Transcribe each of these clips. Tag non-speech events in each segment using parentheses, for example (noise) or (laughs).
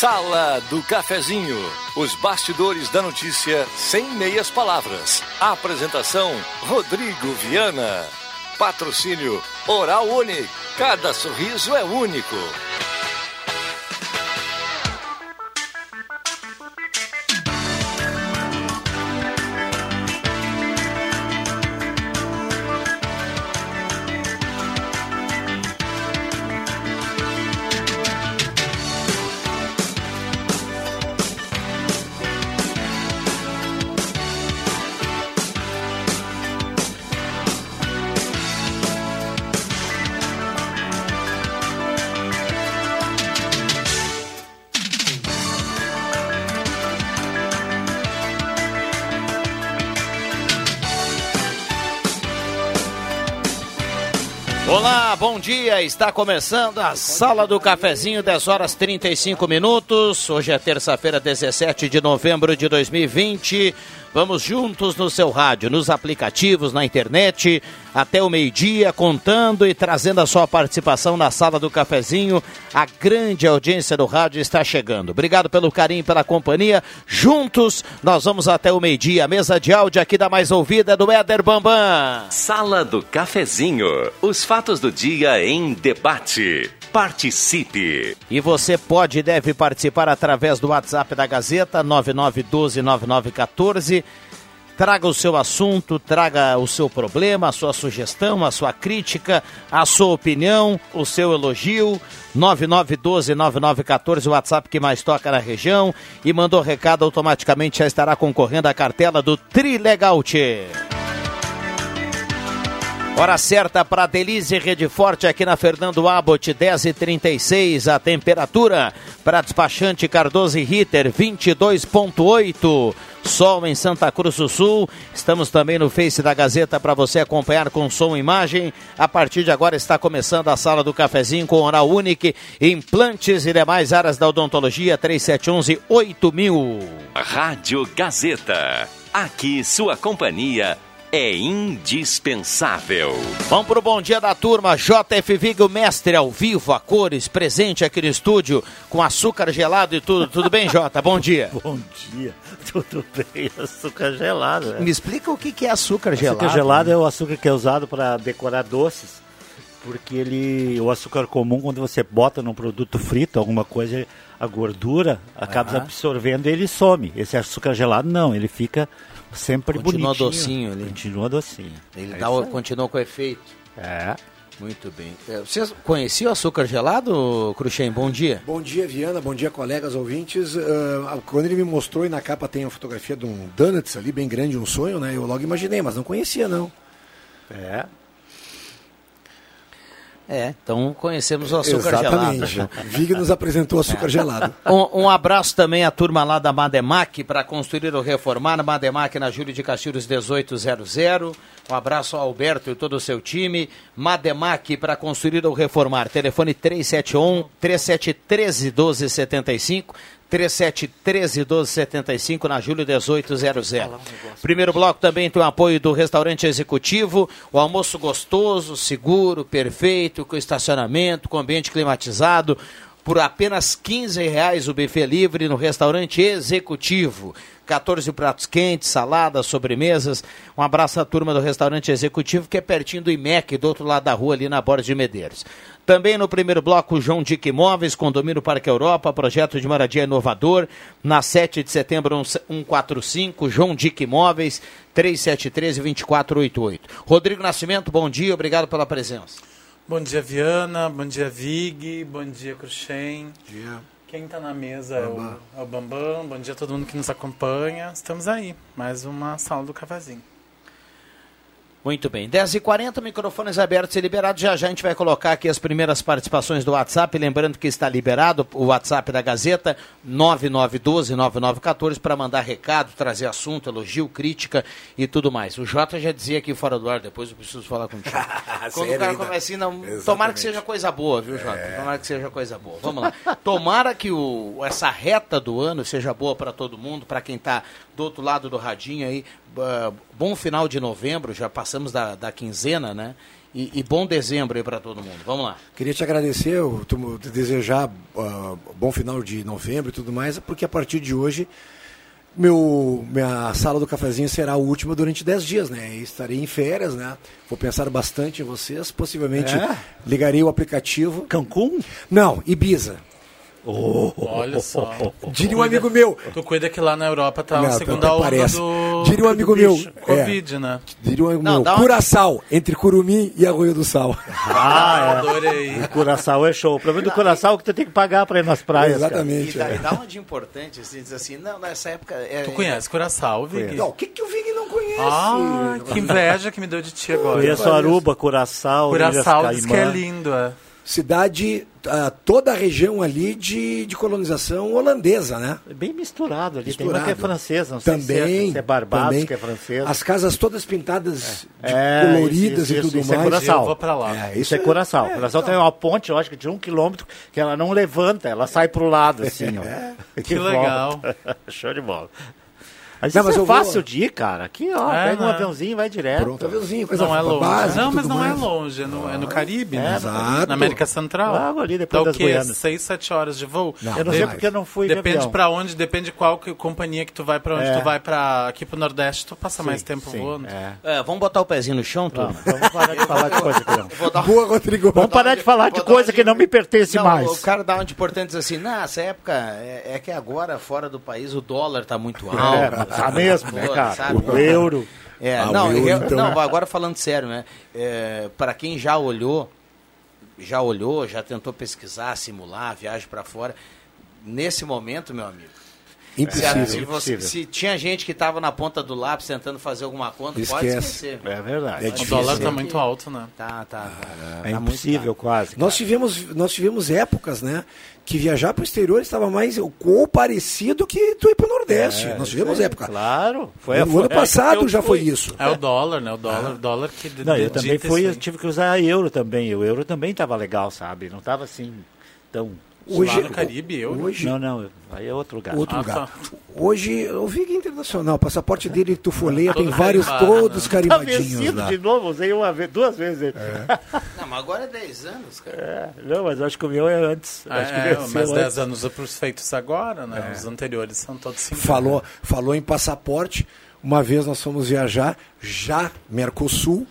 Sala do Cafezinho. Os bastidores da notícia sem meias palavras. Apresentação: Rodrigo Viana. Patrocínio Oral Unique. Cada sorriso é único. Está começando a Sala do Cafezinho, 10 horas 35 minutos. Hoje é terça-feira, 17 de novembro de 2020. Vamos juntos no seu rádio, nos aplicativos, na internet, até o meio-dia, contando e trazendo a sua participação na sala do cafezinho. A grande audiência do rádio está chegando. Obrigado pelo carinho, pela companhia. Juntos, nós vamos até o meio-dia. Mesa de áudio aqui da mais ouvida do Éder Bambam. Sala do Cafezinho. Os fatos do dia em debate. Participe! E você pode e deve participar através do WhatsApp da Gazeta 99129914. Traga o seu assunto, traga o seu problema, a sua sugestão, a sua crítica, a sua opinião, o seu elogio. 99129914, o WhatsApp que mais toca na região. E mandou recado, automaticamente já estará concorrendo à cartela do Trilegal Tchê. Hora certa para Delize Rede Forte aqui na Fernando Abbott, 10 e 36 A temperatura para despachante Cardoso e Ritter, 22,8. Sol em Santa Cruz do Sul. Estamos também no Face da Gazeta para você acompanhar com som e imagem. A partir de agora está começando a sala do cafezinho com Oral Unique, implantes e demais áreas da odontologia 3711 8000. Rádio Gazeta. Aqui sua companhia é indispensável. Vamos pro bom dia da turma. JF Vig, o mestre ao vivo, a cores, presente aqui no estúdio, com açúcar gelado e tudo. Tudo bem, Jota? (laughs) Bom dia. Bom dia. Tudo bem, açúcar gelado. Né? Me explica o que é açúcar gelado. Açúcar gelado é o açúcar que é usado para decorar doces, porque ele, o açúcar comum, quando você bota num produto frito, alguma coisa, a gordura acaba absorvendo e ele some. Esse açúcar gelado não, ele fica sempre Continua bonitinho. docinho ali. Continua docinho. Ele É dá, o- continua com efeito. É. Muito bem. É, Vocês conheciam o açúcar gelado, Cruxem? Bom dia. Bom dia, Viana. Bom dia, colegas ouvintes. Ah, quando ele me mostrou e na capa tem a fotografia de um donuts ali, bem grande, um sonho, né? Eu logo imaginei, mas não conhecia, não. É. É, então conhecemos o açúcar Exatamente. gelado. Vig nos apresentou açúcar gelado. (laughs) Um, um abraço também à turma lá da Mademac para construir ou reformar. Mademac na Júlio de Castilhos 1800. Um abraço ao Alberto e todo o seu time. Mademac para construir ou reformar. Telefone 3711 3713 1275. 3713 1275 na Júlio 1800. Primeiro bloco também tem o apoio do restaurante executivo, o almoço gostoso, seguro, perfeito, com estacionamento, com ambiente climatizado. Por apenas 15 reais o buffet livre no restaurante executivo. 14 pratos quentes, saladas, sobremesas. Um abraço à turma do restaurante executivo, que é pertinho do IMEC, do outro lado da rua, ali na Borda de Medeiros. Também no primeiro bloco, João Dick Imóveis, Condomínio Parque Europa, projeto de moradia inovador. Na 7 de setembro, 145, João Dick Imóveis, 3713-2488. Rodrigo Nascimento, bom dia, obrigado pela presença. Bom dia, Viana. Bom dia, Vig. Bom dia, Cruxem. Quem está na mesa é o, é o Bambam. Bom dia a todo mundo que nos acompanha. Estamos aí. Mais uma sala do cafezinho. Muito bem, 10h40, microfones abertos e liberados. Já já a gente vai colocar aqui as primeiras participações do WhatsApp. Lembrando que está liberado o WhatsApp da Gazeta, 9912-9914, para mandar recado, trazer assunto, elogio, crítica e tudo mais. O Jota já dizia aqui fora do ar, depois eu preciso falar contigo. (laughs) Quando Sério o cara ainda? começa assim, não, Exatamente. tomara que seja coisa boa, viu, Jota? Tomara que seja coisa boa. Vamos lá. Tomara que o, essa reta do ano seja boa para todo mundo, para quem está do outro lado do radinho aí. Ah, bom final de novembro, já passamos da, da quinzena, né? e, e bom dezembro aí para todo mundo. Vamos lá. Queria te agradecer, eu, tu- desejar uh, bom final de novembro e tudo mais, porque a partir de hoje meu, minha sala do cafezinho será a última durante 10 dias, né? Estarei em férias, né? Vou pensar bastante em vocês, possivelmente É? ligarei o aplicativo. Cancún? Não, Ibiza. Olha só. Diria um amigo meu. Tu cuida que lá na Europa tá Não, a segunda onda parece. do, Diria um amigo meu, é. Covid, né? Diria um amigo Não, meu. dá uma- Curaçao, entre Curumim e Arroio do Sal. Ah, adorei. O Curaçao é show. O problema do Curaçao é que tu tem que pagar pra ir nas praias. cara. E Exatamente. dá, é. e dá uma de importante, assim, diz assim, não, nessa época... É, Tu conhece Curaçao, Vig? Não, o que, que o Vig não conhece? Ah, que inveja que me deu de ti agora. Conheço Aruba, Curaçao, Curaçao Ilhas diz que é lindo, é. Cidade, ah, toda a região ali de, de colonização holandesa, né? É bem misturado ali. Tem Misturado. uma que é francesa, não sei Também. se é, se é Barbados, também. que é francesa. As casas todas pintadas de É, coloridas isso, e isso, tudo isso é mais. Curaçao. Eu vou pra lá. É, Isso é Curaçao. é, Curaçao então. tem uma ponte, eu acho que de um quilômetro, que ela não levanta, ela sai pro lado, assim, ó. (laughs) Que legal. (laughs) Show de bola. Mas Não, isso mas é eu vou- fácil de ir, cara. Aqui, ó, É, pega um né? aviãozinho e vai direto. Pronto, aviãozinho, coisa Não é longe. básica, não, mas não é mais. longe, é no, é no Caribe, né? Exato. Na América Central. Logo ali, depois Dá das o quê? Seis, sete horas de voo? Não, Eu não sei mais. porque eu não fui de Depende pra onde, depende qual que- companhia que tu vai pra onde É. tu vai pra aqui pro Nordeste, tu passa mais tempo Sim, voando. é. É, vamos botar o pezinho no chão, turma? Vamos, parar de falar de coisa que não. Boa, Rodrigo. Vamos parar de falar de coisa que não me pertence mais. O cara dá uma de importante diz assim, nessa época é, é que agora fora do país o dólar tá muito alto. Tá mesmo, né, cara? sabe? O euro. É, Ah, não, euro, eu- então. não, agora falando sério, né? É, para quem já olhou, já olhou, já tentou pesquisar, simular, viagem para fora, nesse momento, meu amigo. Se, Impossível. se você- impossível. se tinha gente que estava na ponta do lápis tentando fazer alguma conta, pode Esquece. esquecer. É verdade. É O difícil, dólar né? tá muito alto, né? Tá, tá. tá, É tá impossível quase. Nós tivemos, nós tivemos épocas, né? Que viajar para o exterior estava mais ou parecido que tu ir para o Nordeste. nós tivemos época. Claro. Foi no a- ano foi- passado eu já fui. foi isso. É o dólar, né? O dólar, dólar que Não, eu também fui, eu tive que usar euro também. O euro também tava legal, sabe? Não tava assim tão. Lá no Caribe, eu. Hoje, Não, não, aí é outro lugar. outro Ah, lugar. tá. Hoje, eu vi que é internacional. O passaporte dele, tu folheia, Todo tem vários, carimbado, todos né? Tá carimbadinhos lá. de novo, usei uma vez, duas vezes ele. (laughs) Não, mas agora é 10 anos, cara. É, não, mas acho que o meu é antes. Ah, acho que é, mas 10 antes. anos para os feitos agora, né? Os anteriores são todos 5 Falou, falou em passaporte. Uma vez nós fomos viajar, já Mercosul,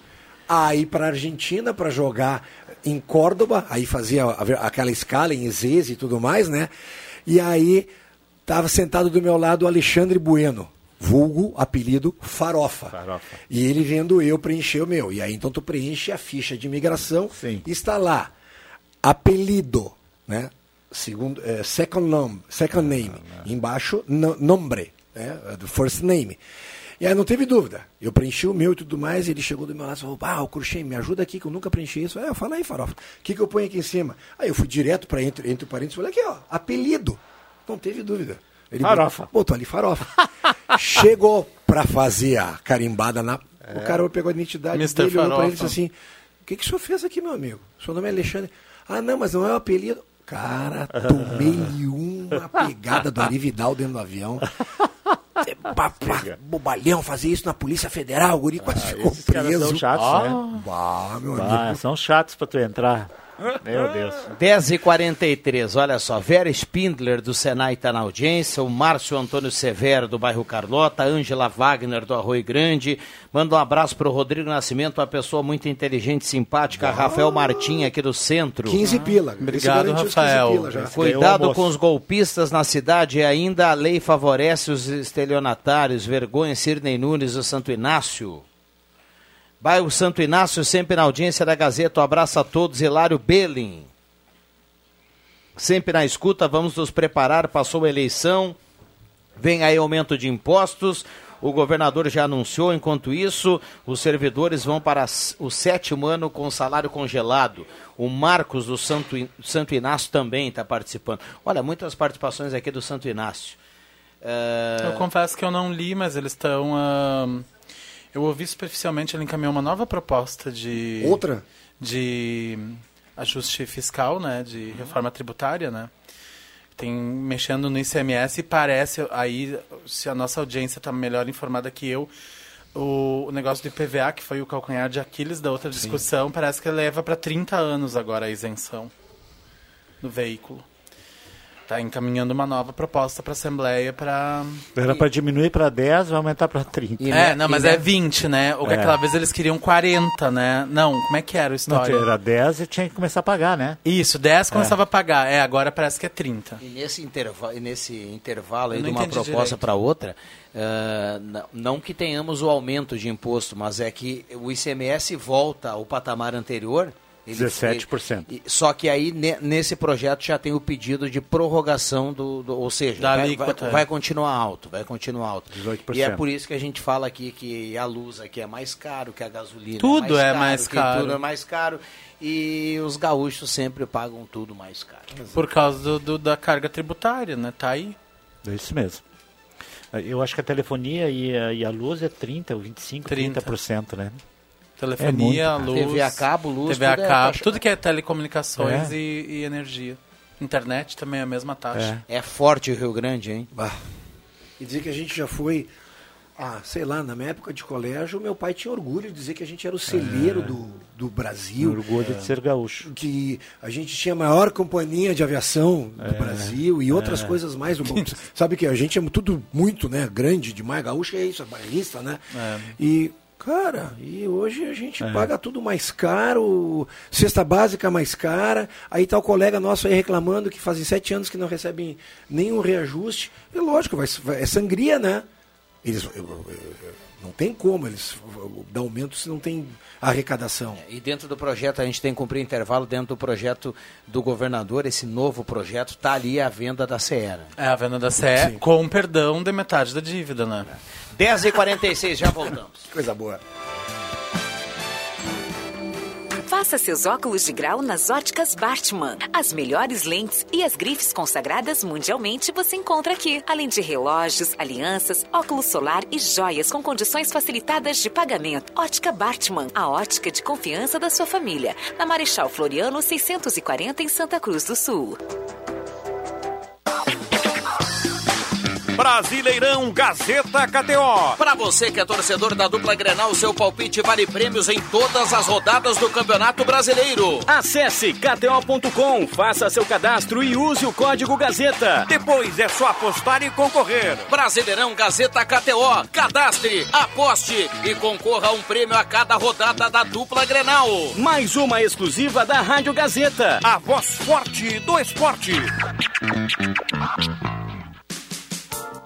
aí para Argentina para jogar em Córdoba, aí fazia aquela escala em Ezeiza e tudo mais, né? E aí estava sentado do meu lado o Alexandre Bueno, vulgo, apelido Farofa. Farofa. E ele vendo eu preencher o meu. E aí então tu preenche a ficha de imigração, Sim. está lá apelido, né? Segundo, eh, second name, second name. Embaixo, no, nombre, né? Do first name. E aí não teve dúvida. Eu preenchi o meu e tudo mais, e ele chegou do meu lado e falou, ah, o Cruxem, me ajuda aqui, que eu nunca preenchi isso. É, fala aí, farofa. O que, que eu ponho aqui em cima? Aí eu fui direto para entre, entre parênteses e falei, aqui, ó, apelido. Não teve dúvida. Ele Farofa. botou- Botou ali farofa. (laughs) Chegou para fazer a carimbada na. O cara pegou a identidade Mr. dele, olhou para ele e Farofa. disse assim: O que, que o senhor fez aqui, meu amigo? O seu nome é Alexandre. Ah, não, mas não é o apelido. Cara, tomei (laughs) uma pegada do Ari Vidal dentro do avião. (laughs) Pá, pá, bobalhão, fazer isso na Polícia Federal, o guri quase ficou Ah, caras preso. são chatos, né? Bah, meu Ah, amigo. são chatos pra tu entrar. Meu Deus. 10h43, olha só, Vera Spindler do Senai está na audiência, o Márcio Antônio Severo do bairro Carlota, Ângela Wagner do Arroio Grande, manda um abraço para o Rodrigo Nascimento, uma pessoa muito inteligente, simpática, Rafael Martim aqui do centro. 15 pila. Obrigado, Rafael. 15 pila Cuidado o com os golpistas na cidade e ainda a lei favorece os estelionatários. Vergonha, Sirnei Nunes do Santo Inácio. Bairro Santo Inácio, sempre na audiência da Gazeta. Um abraço a todos. Hilário Belling. Sempre na escuta, vamos nos preparar. Passou a eleição, vem aí aumento de impostos. O governador já anunciou, enquanto isso, os servidores vão para o sétimo ano com salário congelado. O Marcos do Santo, Santo Inácio também está participando. Olha, muitas participações aqui do Santo Inácio. Eu confesso que eu não li, mas eles estão. ahn, eu ouvi superficialmente ele encaminhou uma nova proposta de. Outra? De ajuste fiscal, né? De reforma tributária, né? Tem mexendo no ICMS e parece, aí, se a nossa audiência está melhor informada que eu, o, o negócio do IPVA, que foi o calcanhar de Aquiles da outra discussão, parece que leva para 30 anos agora a isenção do veículo. Está encaminhando uma nova proposta para a Assembleia para. Era para diminuir para 10, vai aumentar para 30. E É, né- não, mas e né- é 20, né? Ou É. aquela vez eles queriam 40, né? Não, como é que era a Não, história? era 10 e tinha que começar a pagar, né? Isso, 10 começava a pagar. É, agora parece que é 30. E nesse, interva e nesse intervalo aí de não uma proposta para outra, não, não que tenhamos o aumento de imposto, mas é que o ICMS volta ao patamar anterior. Ele- 17%. ele- e- só que aí ne- nesse projeto já tem o pedido de prorrogação do, do- ou seja, vai, alíquota, vai, é. vai continuar alto, vai continuar alto. 18%. E é por isso que a gente fala aqui que a luz aqui é mais caro, que a gasolina Tudo é é mais mais caro. tudo é mais caro e os gaúchos sempre pagam tudo mais caro. Por causa do, do- da carga tributária, né? Tá aí. É isso mesmo. Eu acho que a telefonia e a, e a luz é 30 ou 25, 30. 30%, né? Telefonia, É muito, luz. TV a cabo, luz, TV a tudo é cabo, taxa- tudo que é telecomunicações É. e, e energia. Internet também é a mesma taxa. É forte o Rio Grande, hein? Bah. E dizer que a gente já foi. Ah, sei lá, na minha época de colégio, meu pai tinha orgulho de dizer que a gente era o celeiro do, do Brasil. Orgulho de ser gaúcho. que a gente tinha a maior companhia de aviação do Brasil e outras coisas mais. (laughs) Sabe que a gente é tudo muito né, grande demais, gaúcho é isso, é bairrista, né? E, cara, e hoje a gente paga tudo mais caro, cesta básica mais cara, aí tá o colega nosso aí reclamando que fazem sete anos que não recebem nenhum reajuste. E lógico, vai, vai- é sangria, né? Eles, eu- eu- eu- não tem como eles dar aumento se não tem arrecadação. E dentro do projeto, a gente tem que cumprir intervalo dentro do projeto do governador, esse novo projeto, está ali a venda da Seara. É a venda da CE com perdão de metade da dívida, né? 10h46, já voltamos. Coisa boa. Faça seus óculos de grau nas óticas Bartman. As melhores lentes e as grifes consagradas mundialmente você encontra aqui. Além de relógios, alianças, óculos solar e joias com condições facilitadas de pagamento. Ótica Bartman, a ótica de confiança da sua família. Na Marechal Floriano 640 em Santa Cruz do Sul. Brasileirão Gazeta KTO. Para você que é torcedor da dupla Grenal, seu palpite vale prêmios em todas as rodadas do Campeonato Brasileiro. Acesse kto.com, faça seu cadastro e use o código Gazeta. Depois é só apostar e concorrer. Brasileirão Gazeta KTO. Cadastre, aposte e concorra a um prêmio a cada rodada da dupla Grenal. Mais uma exclusiva da Rádio Gazeta. A voz forte do esporte.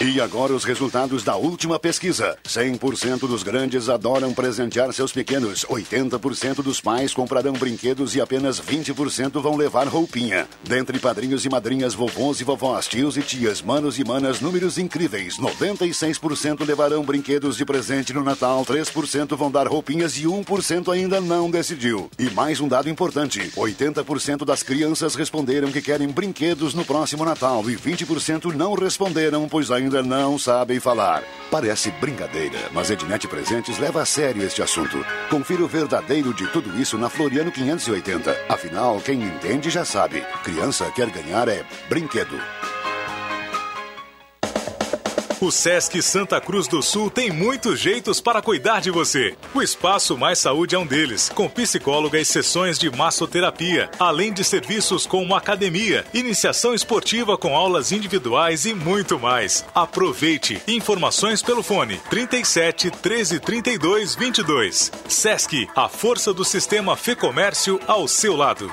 E agora os resultados da última pesquisa. 100% dos grandes adoram presentear seus pequenos. 80% dos pais comprarão brinquedos e apenas 20% vão levar roupinha. Dentre padrinhos e madrinhas, vovôs e vovós, tios e tias, manos e manas, números incríveis. 96% levarão brinquedos de presente no Natal, 3% vão dar roupinhas e 1% ainda não decidiu. E mais um dado importante: 80% das crianças responderam que querem brinquedos no próximo Natal e 20% não responderam, pois ainda não sabem falar. Parece brincadeira, mas Ednet Presentes leva a sério este assunto. Confira o verdadeiro de tudo isso na Floriano 580. Afinal, quem entende já sabe. Criança quer ganhar é brinquedo. O Sesc Santa Cruz do Sul tem muitos jeitos para cuidar de você. O Espaço Mais Saúde é um deles, com psicóloga e sessões de massoterapia, além de serviços como academia, iniciação esportiva com aulas individuais e muito mais. Aproveite! Informações pelo fone 37 13 32 22. Sesc, a força do sistema Fê Comércio ao seu lado.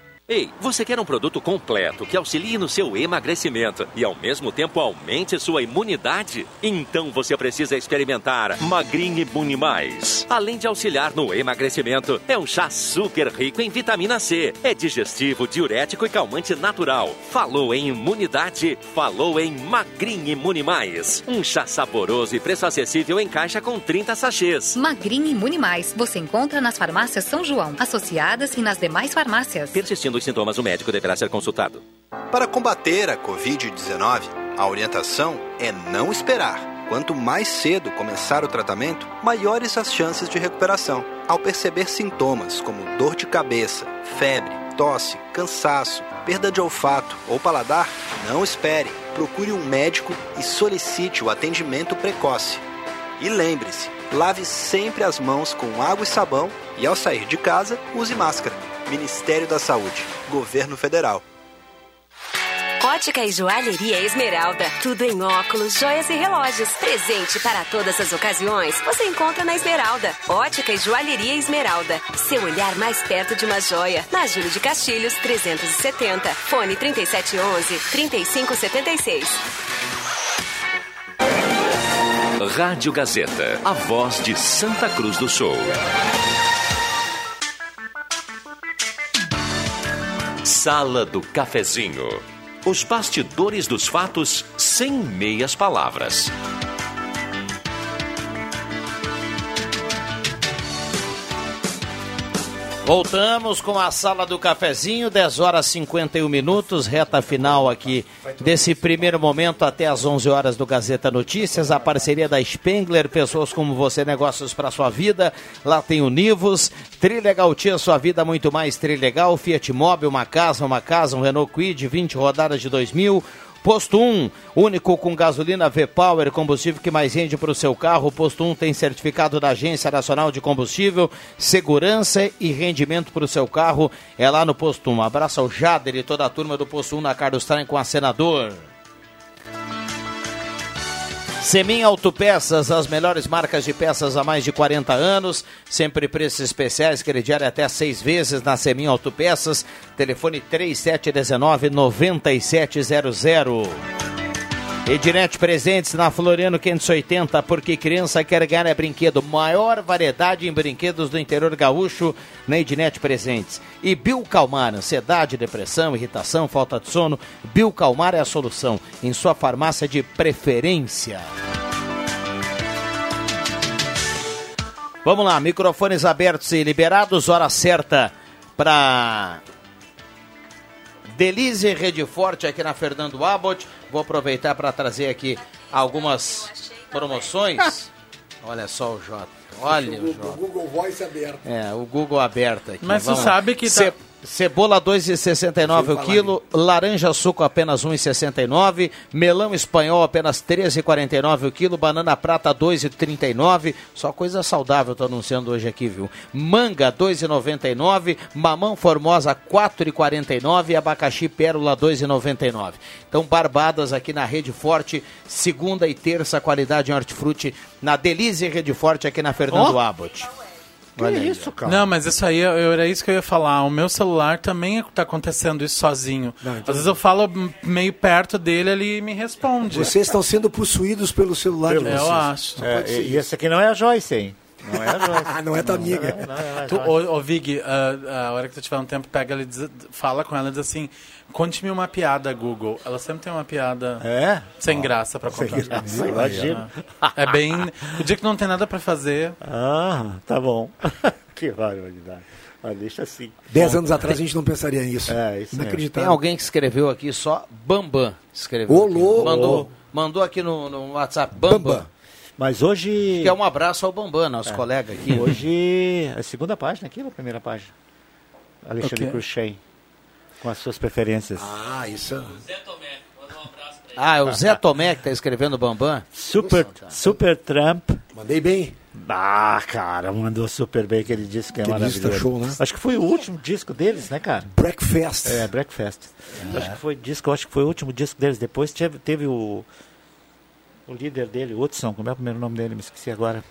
Ei, você quer um produto completo que auxilie no seu emagrecimento e ao mesmo tempo aumente sua imunidade? Então você precisa experimentar Magrin Imune Mais. Além de auxiliar no emagrecimento, é um chá super rico em vitamina C. É digestivo, diurético e calmante natural. Falou em imunidade? Falou em Magrin Imune Mais. Um chá saboroso e preço acessível em caixa com 30 sachês. Magrin Imune Mais. Você encontra nas farmácias São João, associadas e nas demais farmácias. Persistindo os sintomas, o médico deverá ser consultado. Para combater a Covid-19, a orientação é não esperar. Quanto mais cedo começar o tratamento, maiores as chances de recuperação. Ao perceber sintomas como dor de cabeça, febre, tosse, cansaço, perda de olfato ou paladar, não espere. Procure um médico e solicite o atendimento precoce. E lembre-se, lave sempre as mãos com água e sabão e ao sair de casa, use máscara. Ministério da Saúde, Governo Federal. Ótica e Joalheria Esmeralda. Tudo em óculos, joias e relógios. Presente para todas as ocasiões. Você encontra na Esmeralda. Ótica e Joalheria Esmeralda. Seu olhar mais perto de uma joia. Na Júlio de Castilhos, 370. Fone 3711-3576. Rádio Gazeta, a voz de Santa Cruz do Sul. Sala do Cafezinho. Os bastidores dos fatos sem meias palavras. Voltamos com a sala do cafezinho, 10 horas 51 minutos, reta final aqui desse primeiro momento até as 11 horas do Gazeta Notícias, a parceria da Spengler, pessoas como você, negócios para sua vida. Lá tem o Nivus, Trilegal Tia, sua vida muito mais Trilegal, Fiat Mobi, uma casa, uma casa, um Renault Quid, 20 rodadas de 2000. Posto 1, único com gasolina V-Power, combustível que mais rende para o seu carro. Posto 1 tem certificado da Agência Nacional de Combustível, segurança e rendimento para o seu carro. É lá no Posto 1. Abraço ao Jader e toda a turma do Posto 1 na Carlos Traem com a senador. Semin Autopeças, as melhores marcas de peças há mais de 40 anos, sempre preços especiais, crediário até seis vezes na Semin Autopeças, telefone 3719-9700. Ednet Presentes na Floriano 580, porque criança quer ganhar é brinquedo. Maior variedade em brinquedos do interior gaúcho na Ednet Presentes. E Calmar, ansiedade, depressão, irritação, falta de sono. Calmar é a solução, em sua farmácia de preferência. Vamos lá, microfones abertos e liberados, hora certa para Delize Rede Forte aqui na Fernando Abbott. Vou aproveitar para trazer aqui algumas promoções. (laughs) Olha só o Jota. Olha o, Jota. O Google Voice aberto. É, o Google aberto aqui. Mas você sabe que tá... Cebola 2,69 o quilo, laranja suco apenas 1,69, melão espanhol apenas 13,49 o quilo, banana prata 2,39, só coisa saudável tô anunciando hoje aqui, viu? Manga 2,99, mamão formosa 4,49 e abacaxi pérola 2,99. Então barbadas aqui na Rede Forte, segunda e terça qualidade em hortifruti na Delize Rede Forte aqui na Fernando oh. Abbott. Que Olha isso, cara? Não, mas isso aí, eu, era isso que eu ia falar. O meu celular também está acontecendo isso sozinho. Não, então... Às vezes eu falo meio perto dele, ele me responde. Vocês estão sendo possuídos pelo celular pelo de vocês. Eu acho. É, e esse aqui não é a Joyce, hein? Não é a Joyce. (laughs) não é tua amiga. Não, não é tu, ô, ô Vig, a, a hora que tu tiver um tempo, pega ela diz, fala com ela e diz assim: Conte-me uma piada, Google. Ela sempre tem uma piada é? sem oh, graça para contar. Sem graça, imagina. É bem. O dia que não tem nada para fazer. Ah, tá bom. (laughs) que barbaridade. Mas deixa assim. Dez anos atrás a gente não pensaria nisso. É, isso Tem alguém que escreveu aqui só Bambam. Escreveu. Olô, mandou, mandou aqui no, no WhatsApp Bambam. Bambam. Mas hoje. Que é um abraço ao Bambam, nosso é. colega aqui. Hoje. É a segunda página aqui ou a primeira página? Alexandre okay. Cruxem com as suas preferências. Ah, isso. O Zé Tomé, manda um abraço pra ele. Ah, é o Zé Tomé que tá escrevendo Bambam? Super, Super Trump. Mandei bem. Ah, cara, mandou super bem aquele disco que é maravilhoso. Show, né? Acho que foi o último disco deles, né, cara? Breakfast. É, Breakfast. É. Acho que foi disco, acho que foi o último disco deles. Depois teve, teve o o líder dele, Hudson, como é o primeiro nome dele? Me esqueci agora.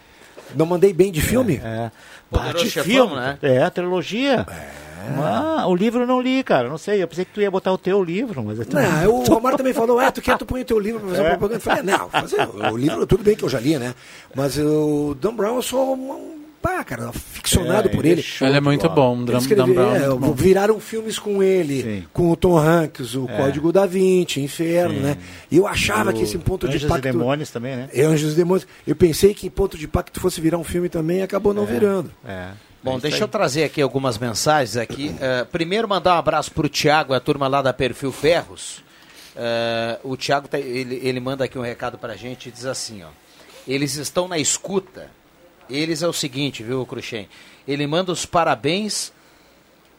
Não mandei bem de filme? É. é. Parte de filme, né? É, a trilogia. É. Ah, o livro eu não li, cara. Não sei. Eu pensei que tu ia botar o teu livro, mas eu Não, (laughs) o Romário também falou, é, tu quer, tu põe o teu livro pra fazer É. propaganda. Eu falei, não, fazer, o livro, tudo bem que eu já li, né? Mas o Dan Brown, eu sou um, pá, cara, ficcionado É, por ele ele. é Ele é muito bom, Dan- escreveu, Dan Brown é é, muito bom. Viraram filmes com ele, com o Tom Hanks, o É. Código da Vinci, Inferno, Sim. né? E eu achava O que esse ponto de Anjos e impacto... Demônios também, né? É, Anjos e Demônios. Eu pensei que ponto de impacto fosse virar um filme também e acabou não virando. É. Bom, deixa aí. eu trazer aqui algumas mensagens aqui. (clears throat) Eh, primeiro mandar um abraço para o Tiago, a turma lá da Perfil Ferros. Eh, o Tiago, tá- ele, ele manda aqui um recado para a gente e diz assim, ó. Eles estão na escuta. Eles é o seguinte, viu, Cruxem? Ele manda os parabéns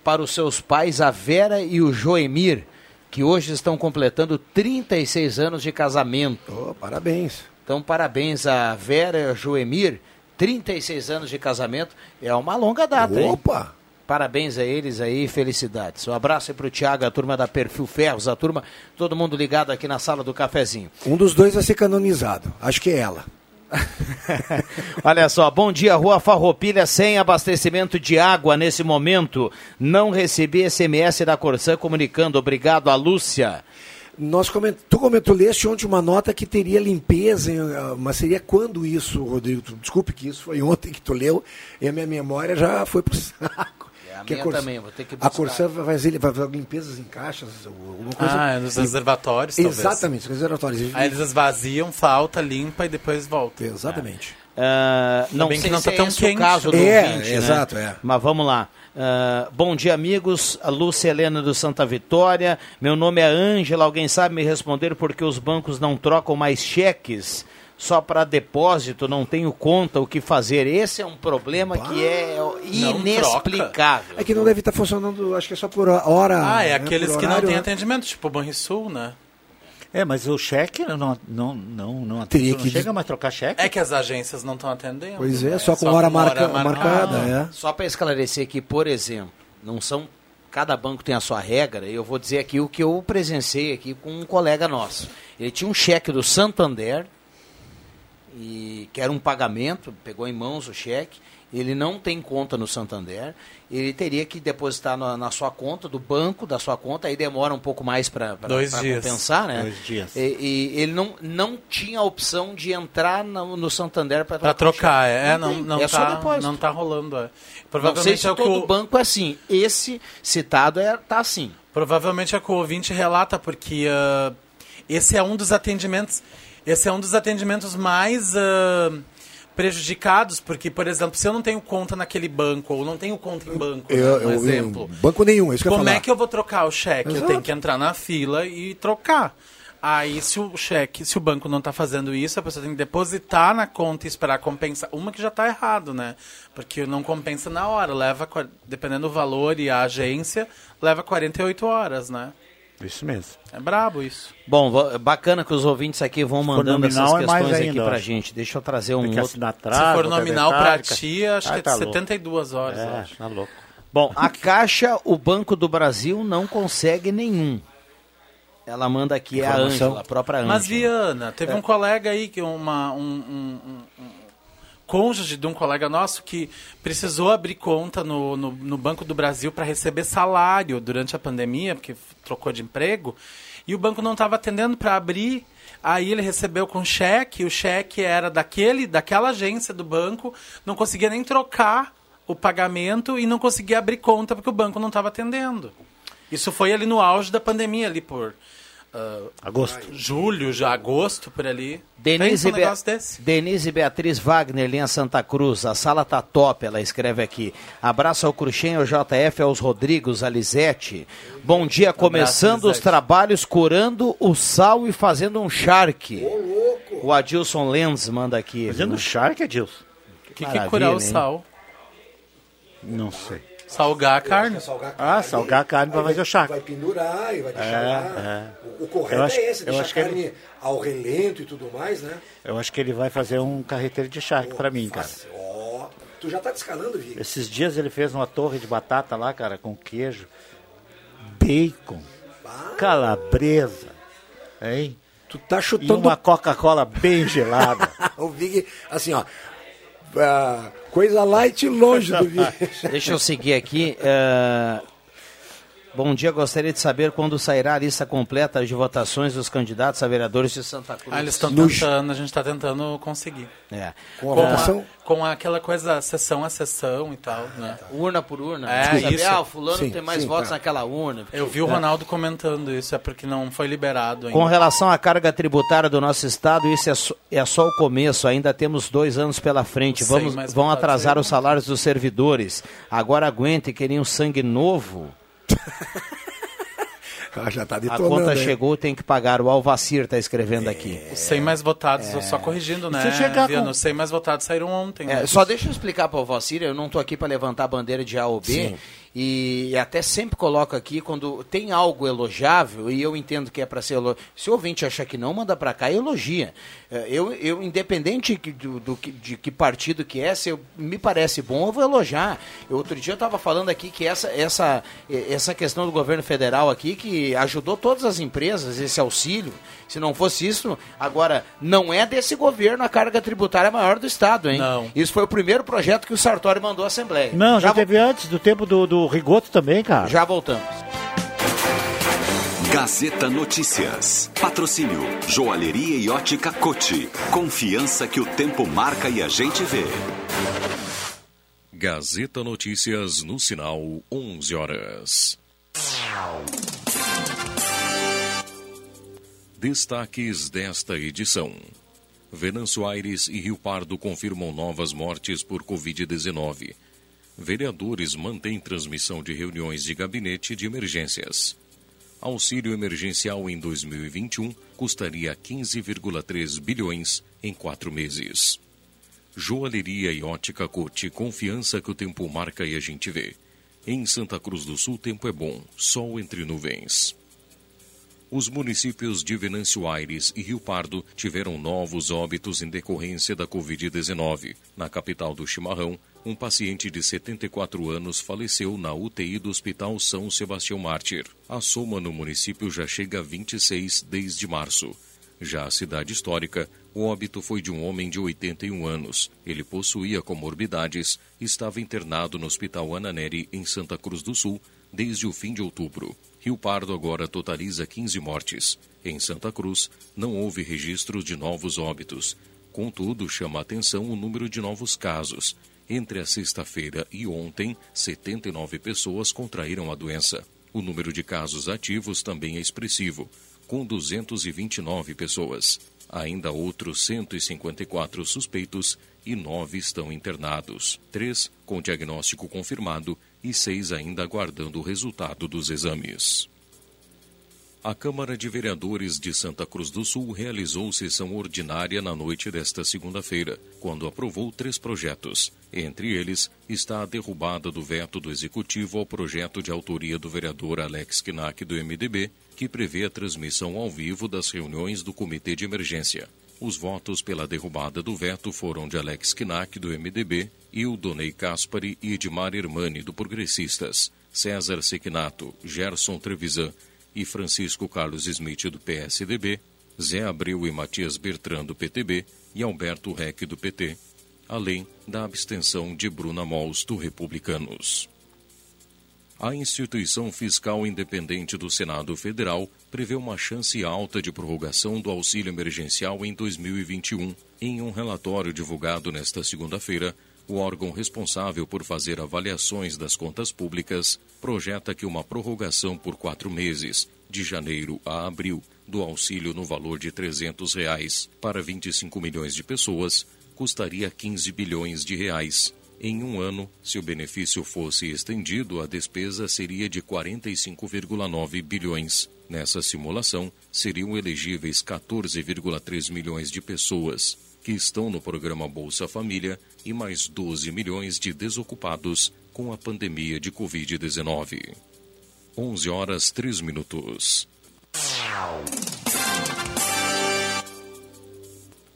para os seus pais, a Vera e o Joemir, que hoje estão completando 36 anos de casamento. Oh, parabéns. Então, parabéns a Vera e ao Joemir, 36 anos de casamento, é uma longa data, hein? Opa! Parabéns a eles aí, felicidades. Um abraço aí pro Thiago, a turma da Perfil Ferros, a turma, todo mundo ligado aqui na sala do cafezinho. Um dos dois vai ser canonizado. Acho que é ela. (laughs) Olha só, bom dia, Rua Farroupilha, sem abastecimento de água nesse momento. Não recebi SMS da Corsã comunicando. Obrigado a Lúcia. Nós coment... Tu comentou, leste ontem uma nota que teria limpeza, ah, mas seria quando isso, Rodrigo? Desculpe que isso foi ontem que tu leu e a minha memória já foi pro (laughs) saco. A Que minha também, vou ter que A buscar. Corsã vai fazer, vai fazer limpezas em caixas, alguma coisa. Ah, é nos reservatórios, talvez. Exatamente, os reservatórios. Aí eles esvaziam, falta, limpa e depois volta. Exatamente. Ah, não bem sei que não se tá é tão esse quente. o caso do É, ouvinte, né? exato, é. Mas vamos lá. Ah, bom dia, amigos. A Lúcia Helena do Santa Vitória. Meu nome é Ângela. Alguém sabe me responder por que os bancos não trocam mais cheques? Só para depósito, não tenho conta, o que fazer? Esse é um problema que é inexplicável. É que não deve estar funcionando, acho que é só por hora. Ah, é né, aqueles por que não horário, têm né? atendimento, tipo o Banrisul, né? É, mas o cheque não, não, não, não, Teria não que- chega mais a trocar cheque? É que as agências não estão atendendo. Pois é, né? só com hora marca- marcada. marcada, é. Só para esclarecer aqui, por exemplo, não são cada banco tem a sua regra. e Eu vou dizer aqui o que eu presenciei aqui com um colega nosso. Ele tinha um cheque do Santander e que era um pagamento, pegou em mãos o cheque. Ele não tem conta no Santander, ele teria que depositar na, na sua conta do banco, da sua conta, aí demora um pouco mais para compensar, né? Dois dias. E, e ele não, não tinha a opção de entrar no, no Santander para Pra trocar, é, não, tem, não, é tá, não tá rolando. É. Não sei Provavelmente se é o que todo o, banco é assim. Esse citado é, tá assim. Provavelmente é que o ouvinte relata, porque ah, esse é um dos atendimentos. Esse é um dos atendimentos mais ah, prejudicados, porque, por exemplo, se eu não tenho conta naquele banco, ou não tenho conta em banco, Eu, né, eu- um eu- exemplo. banco nenhum, é isso que eu Como é que eu vou trocar o cheque? Eu Exato. tenho que entrar na fila e trocar. Aí, se o cheque, se o banco não está fazendo isso, a pessoa tem que depositar na conta e esperar compensar. Uma que já está errado, né? Porque não compensa na hora. Leva, dependendo do valor e a agência, leva 48 horas, né? Isso mesmo. É brabo isso. Bom, bacana que os ouvintes aqui vão mandando essas é questões aqui ainda, pra acho. gente. Deixa eu trazer um outro. assinar Se for nominal pra detalhe, ti, acho Ai, que é tá de louco. 72 horas. eu É, acho. tá louco. Bom, a Caixa, o Banco do Brasil não consegue nenhum. Ela manda aqui, é a Informação. Ângela, a própria Ângela. Mas, Viana, teve um colega aí, que uma, um, um- um- um cônjuge de um colega nosso que precisou abrir conta no, no, no Banco do Brasil para receber salário durante a pandemia, porque trocou de emprego, e o banco não estava atendendo para abrir. Aí ele recebeu com cheque, o cheque era daquele, daquela agência do banco, não conseguia nem trocar o pagamento e não conseguia abrir conta porque o banco não estava atendendo. Isso foi ali no auge da pandemia, ali por ah, Agosto. julho, já agosto, por ali. Denise, um Be-. Denise Beatriz Wagner, linha Santa Cruz. A sala tá top, ela escreve aqui. Abraço ao Cruxem, ao JF, aos Rodrigos, a Lisete. Bom dia, começando os trabalhos curando o sal e fazendo um charque. O Adilson Lenz manda aqui. Fazendo viu? charque, Adilson? O que, que é curar o hein? sal? Não sei. Salgar a carne? Ah, salgar a carne pra fazer o charque. Vai pendurar e vai deixar É, lá. é. O, o correto Eu acho- é esse, deixar a carne ele- ao relento e tudo mais, né? Eu acho que ele vai fazer um carreteiro de charque pra mim, cara. Ó, tu já tá descalando, Vic? Esses dias ele fez uma torre de batata lá, cara, com queijo, bacon, calabresa, hein? Tu tá E chutando uma Coca-Cola bem gelada. (laughs) o Vig, assim, ó. ah, coisa light longe do (laughs) Vig. Deixa eu seguir aqui. eh, Bom dia, gostaria de saber quando sairá a lista completa de votações dos candidatos a vereadores de Santa Cruz. Ah, eles estão tentando, a gente está tentando conseguir. É. Com a Com, a, com aquela coisa, sessão a sessão e tal, né? Urna por urna. É, Saber, isso. Ah, o fulano Sim, tem mais sim, votos tá. naquela urna. Eu vi o É. Ronaldo comentando isso, é porque não foi liberado ainda. Com relação à carga tributária do nosso estado, isso é só, é só o começo. Ainda temos dois anos pela frente. Vamos, vão atrasar os salários dos servidores. Agora aguentem, queriam sangue novo. (laughs) Ah, já tá A detonando. conta hein? chegou, tem que pagar. O Alvacir está escrevendo aqui. Os 100 mais votados, só corrigindo, né? Se chegar Viana, com- Os 100 mais votados saíram ontem. É, né? só deixa eu explicar para o Valcir, eu não estou aqui para levantar a bandeira de A ou B, Sim. E até sempre coloco aqui quando tem algo elogiável, e eu entendo que é para ser elogiado. Se o ouvinte achar que não, manda para cá e elogia. É, Eu, eu independente do, do de que partido que é, se eu- me parece bom, eu vou elogiar. Eu, outro dia eu estava falando aqui que essa, essa, essa questão do governo federal aqui, que ajudou todas as empresas, esse auxílio, se não fosse isso, agora, não é desse governo a carga tributária maior do Estado, hein? Não. Isso foi o primeiro projeto que o Sartori mandou à Assembleia. Não, já, já, teve antes, do tempo do, do Rigoto também, cara. já voltamos. Gazeta Notícias. Patrocínio Joalheria e Ótica Cote. Confiança que o tempo marca e a gente vê. Gazeta Notícias no sinal 11 horas. Destaques desta edição. Venâncio Aires e Rio Pardo confirmam novas mortes por Covid-19. Vereadores mantêm transmissão de reuniões de gabinete de emergências. Auxílio emergencial em 2021 custaria 15,3 bilhões em quatro meses. Joalheria e ótica Cote, confiança que o tempo marca e a gente vê. Em Santa Cruz do Sul, tempo é bom, sol entre nuvens. Os municípios de Venâncio Aires e Rio Pardo tiveram novos óbitos em decorrência da Covid-19. Na capital do Chimarrão, um paciente de 74 anos faleceu na UTI do Hospital São Sebastião Mártir. A soma no município já chega a 26 desde março. Já a cidade histórica, o óbito foi de um homem de 81 anos. Ele possuía comorbidades e estava internado no Hospital Ana Neri, em Santa Cruz do Sul, desde o fim de outubro. Rio Pardo agora totaliza 15 mortes. Em Santa Cruz, não houve registro de novos óbitos. Contudo, chama a atenção o número de novos casos. Entre a sexta-feira e ontem, 79 pessoas contraíram a doença. O número de casos ativos também é expressivo, com 229 pessoas. Ainda outros 154 suspeitos e nove estão internados. Três com diagnóstico confirmado e seis ainda aguardando o resultado dos exames. A Câmara de Vereadores de Santa Cruz do Sul realizou sessão ordinária na noite desta segunda-feira, quando aprovou três projetos. Entre eles está a derrubada do veto do Executivo ao projeto de autoria do vereador Alex Knack do MDB, que prevê a transmissão ao vivo das reuniões do Comitê de Emergência. Os votos pela derrubada do veto foram de Alex Knack, do MDB, Ildonei Caspari e Edmar Hermani, do Progressistas, César Sequinato, Gerson Trevisan e Francisco Carlos Smith, do PSDB, Zé Abreu e Matias Bertrand, do PTB e Alberto Reck, do PT, além da abstenção de Bruna Mols, do Republicanos. A instituição fiscal independente do Senado Federal prevê uma chance alta de prorrogação do auxílio emergencial em 2021. Em um relatório divulgado nesta segunda-feira, o órgão responsável por fazer avaliações das contas públicas projeta que uma prorrogação por quatro meses, de janeiro a abril, do auxílio no valor de 300 reais para 25 milhões de pessoas custaria 15 bilhões de reais. Em um ano, se o benefício fosse estendido, a despesa seria de 45,9 bilhões. Nessa simulação, seriam elegíveis 14,3 milhões de pessoas que estão no programa Bolsa Família e mais 12 milhões de desocupados com a pandemia de Covid-19. 11 horas 3 minutos.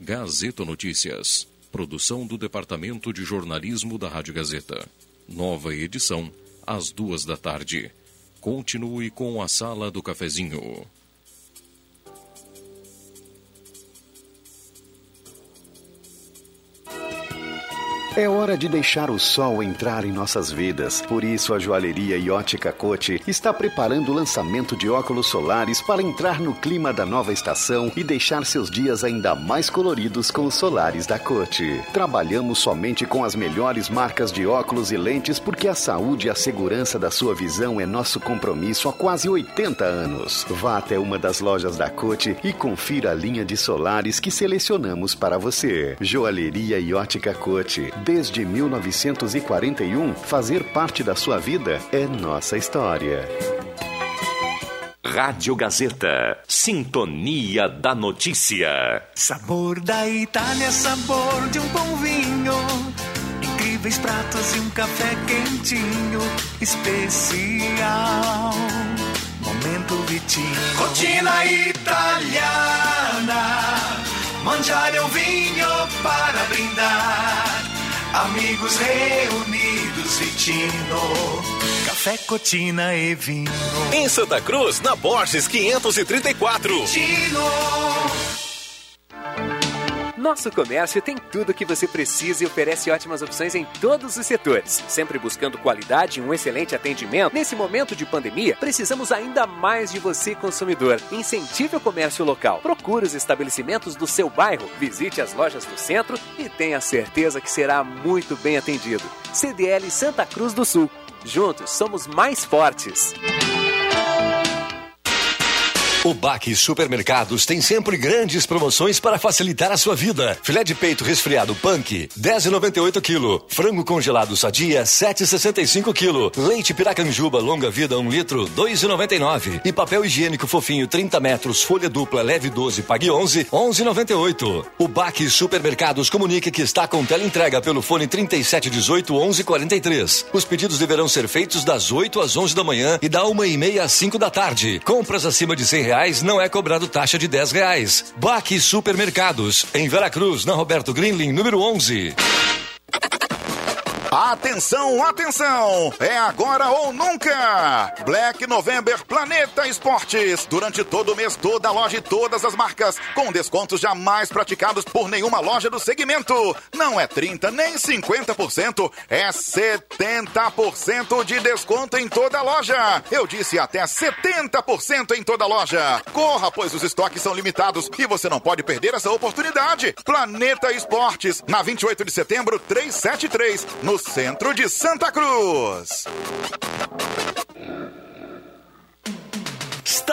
Gazeta Notícias. Produção do Departamento de Jornalismo da Rádio Gazeta. Nova edição, às duas da tarde. Continue com a Sala do Cafezinho. É hora de deixar o sol entrar em nossas vidas. Por isso, a joalheria e ótica Cote está preparando o lançamento de óculos solares para entrar no clima da nova estação e deixar seus dias ainda mais coloridos com os solares da Cote. Trabalhamos somente com as melhores marcas de óculos e lentes porque a saúde e a segurança da sua visão é nosso compromisso há quase 80 anos. Vá até uma das lojas da Cote e confira a linha de solares que selecionamos para você. Joalheria e ótica Cote. Desde 1941, fazer parte da sua vida é nossa história. Rádio Gazeta. Sintonia da Notícia. Sabor da Itália, sabor de um bom vinho. Incríveis pratos e um café quentinho. Especial. Momento Vitinho. Rotina italiana. Mangiare um vinho para brindar. Amigos reunidos, Vitino. Café, cotina e vinho. Em Santa Cruz, na Borges 534. Vitino. Nosso comércio tem tudo o que você precisa e oferece ótimas opções em todos os setores. Sempre buscando qualidade e um excelente atendimento, nesse momento de pandemia, precisamos ainda mais de você, consumidor. Incentive o comércio local. Procure os estabelecimentos do seu bairro, visite as lojas do centro e tenha certeza que será muito bem atendido. CDL Santa Cruz do Sul. Juntos somos mais fortes. O Baque Supermercados tem sempre grandes promoções para facilitar a sua vida. Filé de peito resfriado Punk, 10,98 kg. Frango congelado Sadia, 7,65 kg. Leite Piracanjuba longa vida 1 litro, 2,99. E papel higiênico fofinho 30 metros, folha dupla leve 12, pague 11, 11,98. O Baque Supermercados comunica que está com teleentrega pelo fone 3718 1143. Os pedidos deverão ser feitos das 8 às 11 da manhã e da 1 e meia às 5 da tarde. Compras acima de 100 reais não é cobrado taxa de 10 reais. Baque Supermercados, em Veracruz, na Roberto Greenling, número 11. Atenção, atenção! É agora ou nunca! Black November Planeta Esportes. Durante todo o mês, toda a loja e todas as marcas, com descontos jamais praticados por nenhuma loja do segmento. Não é 30 nem 50%, é 70% de desconto em toda a loja. Eu disse até 70% em toda a loja. Corra, pois os estoques são limitados e você não pode perder essa oportunidade. Planeta Esportes, na 28 de setembro, 373, no centro de Santa Cruz.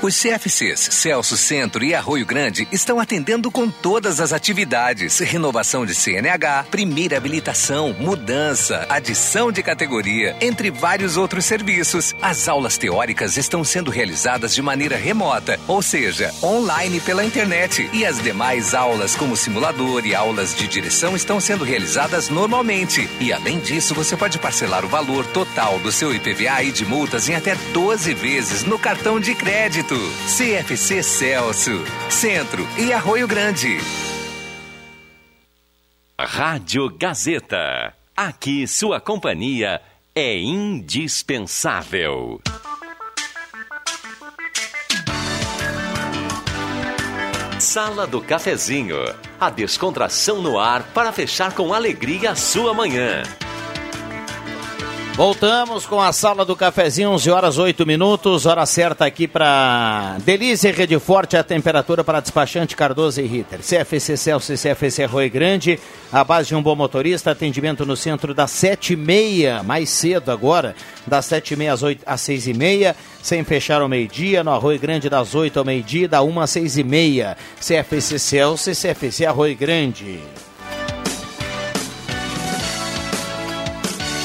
Os CFCs Celso Centro e Arroio Grande estão atendendo com todas as atividades: renovação de CNH, primeira habilitação, mudança, adição de categoria, entre vários outros serviços. As aulas teóricas estão sendo realizadas de maneira remota, ou seja, online pela internet, e as demais aulas, como simulador e aulas de direção, estão sendo realizadas normalmente. E além disso, você pode parcelar o valor total do seu IPVA e de multas em até 12 vezes no cartão de crédito. CFC Celso, Centro e Arroio Grande. Rádio Gazeta. Aqui sua companhia é indispensável. Sala do Cafezinho. A descontração no ar para fechar com alegria a sua manhã. Voltamos com a sala do cafezinho, 11 horas 8 minutos, hora certa aqui para Delícia Rede Forte, a temperatura para despachante Cardoso e Ritter. CFC Celso e CFC Rui Grande, a base de um bom motorista, atendimento no centro das 7 e meia, mais cedo agora, das 7 e meia às, 8, às 6 e meia, sem fechar ao meio-dia, no Arroio Grande das 8 ao meio-dia, da 1 às 6 e meia. CFC Celso e CFC Arroio Grande.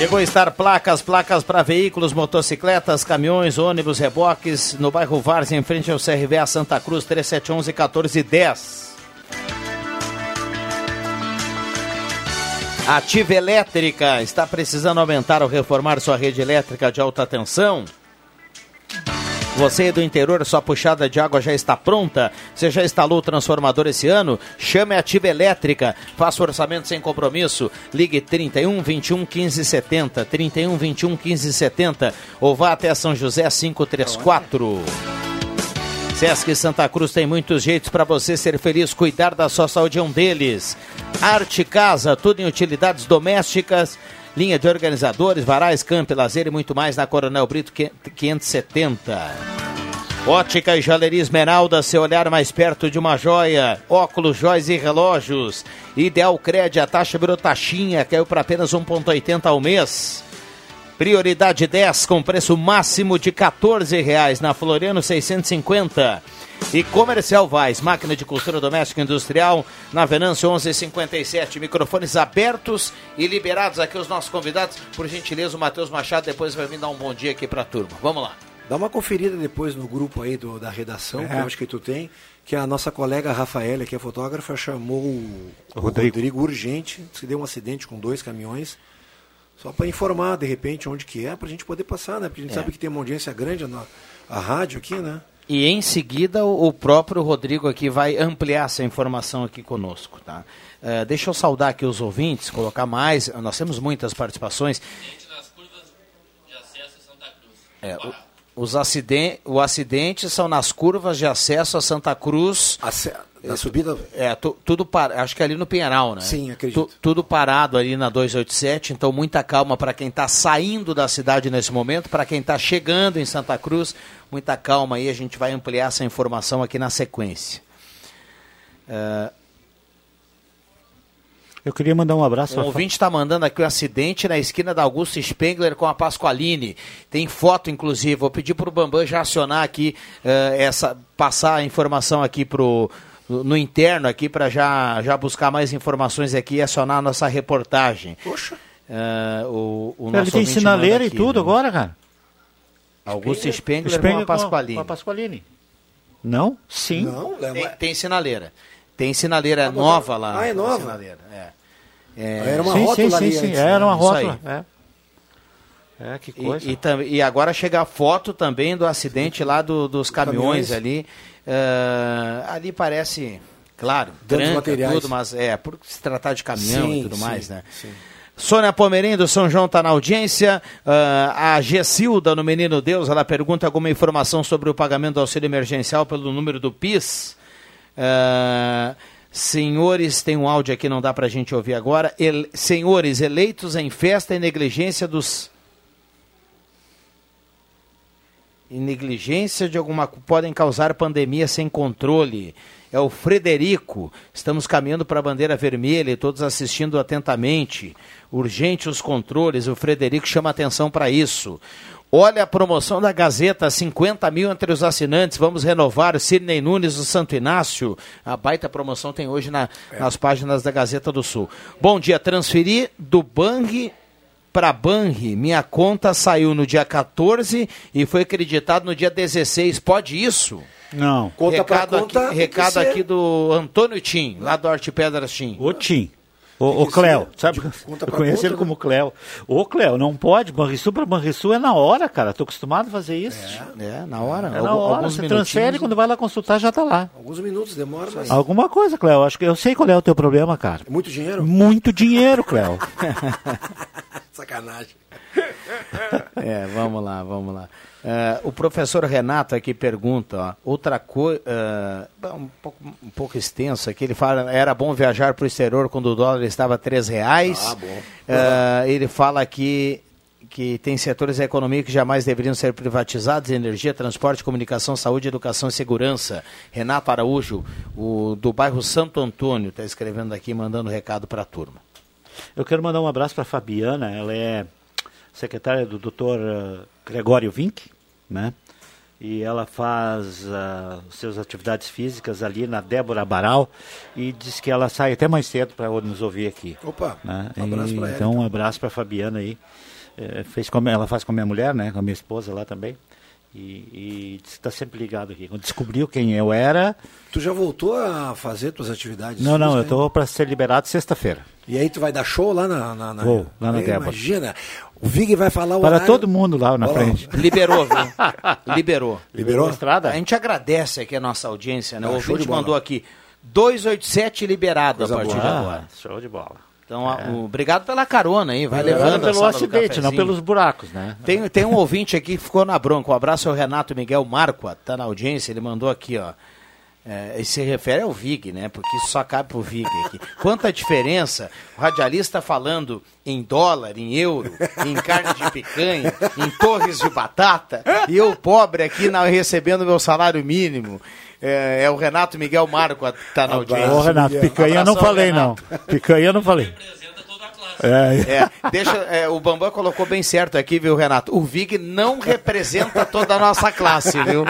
Chegou a estar placas, placas para veículos, motocicletas, caminhões, ônibus, reboques, no bairro Várzea, em frente ao CRVA Santa Cruz, 3711 1410. Ativa Elétrica, está precisando aumentar ou reformar sua rede elétrica de alta tensão? Você do interior, sua puxada de água já está pronta? Você já instalou o transformador esse ano? Chame a Ativa Elétrica. Faça orçamento sem compromisso. Ligue 31 21 15 70. 31 21 15 70. Ou vá até São José 534. Sesc Santa Cruz tem muitos jeitos para você ser feliz. Cuidar da sua saúde é um deles. Arte Casa, tudo em utilidades domésticas linha de organizadores, varais, camp, lazer e muito mais na Coronel Brito 570. Ótica e Joalheria Esmeralda, seu olhar mais perto de uma joia. Óculos, joias e relógios. Ideal Crédito, a taxa virou taxinha, caiu para apenas 1,80 ao mês. Prioridade 10 com preço máximo de 14 reais na Floriano 650. E Comercial Vaz, máquina de costura doméstica e industrial, na Venâncio 1157. Microfones abertos e liberados aqui os nossos convidados. Por gentileza, o Matheus Machado depois vai vir dar um bom dia aqui para a turma. Vamos lá. Dá uma conferida depois no grupo aí do, da redação, é. que eu acho que tu tem, que a nossa colega Rafaela, que é fotógrafa, chamou o, o Rodrigo. Rodrigo urgente, se deu um acidente com dois caminhões. Só para informar, de repente, onde que é, para a gente poder passar, né? Porque a gente é. sabe que tem uma audiência grande na a rádio aqui, né? E em seguida o próprio Rodrigo aqui vai ampliar essa informação aqui conosco, tá? Uh, deixa eu saudar aqui os ouvintes, colocar mais. Nós temos muitas participações. É, o, os acidentes, o acidente são nas curvas de acesso a Santa Cruz. Na subida? É, tu, tudo para, acho que é ali no Pinheiral, né? Sim, acredito. Tu, tudo parado ali na 287, então muita calma para quem está saindo da cidade nesse momento, para quem está chegando em Santa Cruz, muita calma aí, a gente vai ampliar essa informação aqui na sequência. Uh, eu queria mandar um abraço. O ouvinte está mandando aqui o um acidente na esquina da Augusto Spengler com a Pasqualine. Tem foto, inclusive. Vou pedir para o Bambam já acionar aqui, uh, essa, passar a informação aqui para no interno aqui para já, já buscar mais informações aqui e acionar a nossa reportagem. Poxa. Uh, o, o Ele tem sinaleira aqui, e tudo né? agora, cara. Augusto Spengler, Spengler com a Pasqualini. Com a Pasqualini. Não? Sim. Não, tem, tem sinaleira. Tem sinaleira ah, nova lá. Ah, é nova? Sinaleira. É. É... Era uma sim, rótula sim, ali sim, antes, sim. Era uma rótula. É. É, que coisa. E, e, e, agora chega a foto também do acidente lá do, dos caminhões, caminhões. ali. Uh, ali parece, claro, tranca, materiais. tudo, mas é, por se tratar de caminhão sim, e tudo sim, mais, né? Sim. Sônia Pomerim do São João está na audiência. Uh, a Gessilda no Menino Deus, ela pergunta alguma informação sobre o pagamento do auxílio emergencial pelo número do PIS. Uh, senhores, tem um áudio aqui, não dá para a gente ouvir agora. El, senhores eleitos em festa e negligência dos e negligência de alguma podem causar pandemia sem controle. É o Frederico. Estamos caminhando para a bandeira vermelha e todos assistindo atentamente. Urgente os controles. O Frederico chama atenção para isso. Olha a promoção da Gazeta, 50 mil entre os assinantes. Vamos renovar. Sidney Nunes do Santo Inácio. A baita promoção tem hoje na, é. nas páginas da Gazeta do Sul. Bom dia. Transferir do Bang para Banri. Minha conta saiu no dia 14 e foi acreditado no dia 16. Pode isso? Não. Conta recado conta, aqui, recado aqui do Antônio Tim, lá do Arte Pedras Tim. O Tim. O, o Cléo, sabe? Eu conheço ele né? como Cléo. Ô, Cléo, não pode. Banrisul para Banrisul é na hora, cara. Tô acostumado a fazer isso. É, é na hora. É na hora. Alguns Você transfere, quando vai lá consultar, já tá lá. Alguns minutos, demora, mas... Alguma coisa, Cléo. Acho que eu sei qual é o teu problema, cara. Muito dinheiro? Muito dinheiro, Cléo. (laughs) Sacanagem. É, vamos lá, vamos lá. Uh, o professor Renato aqui pergunta, ó, outra coisa, uh, um, pouco, um pouco extenso aqui, ele fala, era bom viajar para o exterior quando o dólar estava três reais. Ah, bom. Uh, ele fala aqui que tem setores da economia que jamais deveriam ser privatizados, energia, transporte, comunicação, saúde, educação e segurança. Renato Araújo, o, do bairro Santo Antônio, está escrevendo aqui, mandando recado para a turma. Eu quero mandar um abraço para a Fabiana, ela é secretária do Dr. Gregório Vink, né? E ela faz uh, suas atividades físicas ali na Débora Baral e diz que ela sai até mais cedo para nos ouvir aqui. Opa, né? um abraço para ela. Então, um abraço para a Fabiana aí. É, fez com, ela faz com a minha mulher, né? Com a minha esposa lá também. E, e está sempre ligado aqui. Quando descobriu quem eu era. Tu já voltou a fazer tuas atividades? Não, não, eu estou para ser liberado sexta-feira. E aí tu vai dar show lá na. na, na... Vou, lá na Débora. Imagina, o Vig vai falar o Para horário- todo mundo lá na Ó, frente. Liberou, viu? (laughs) Liberou. Liberou? A gente agradece aqui a nossa audiência, né? Ah, o ouvinte de mandou aqui 287 liberado Coisa a partir de boa. agora. Ah, show de bola. Então, o- obrigado pela carona aí, vai Não levando a pelo acidente, não pelos buracos, né? Tem, tem um ouvinte aqui que ficou na bronca. Um abraço ao Renato Miguel Marqua, tá na audiência, ele mandou aqui, ó. É, e se refere ao VIG, né? Porque isso só cabe pro VIG aqui. Quanta diferença o radialista falando em dólar, em euro, em carne de picanha, em torres de batata, e eu pobre aqui na, recebendo meu salário mínimo. É, é o Renato Miguel Marqua que tá na audiência. Ô, Renato, picanha eu não falei, não. Picanha eu não falei. É, É, deixa, é, o Bambam colocou bem certo aqui, viu, Renato? O Vig não representa toda a nossa classe, viu?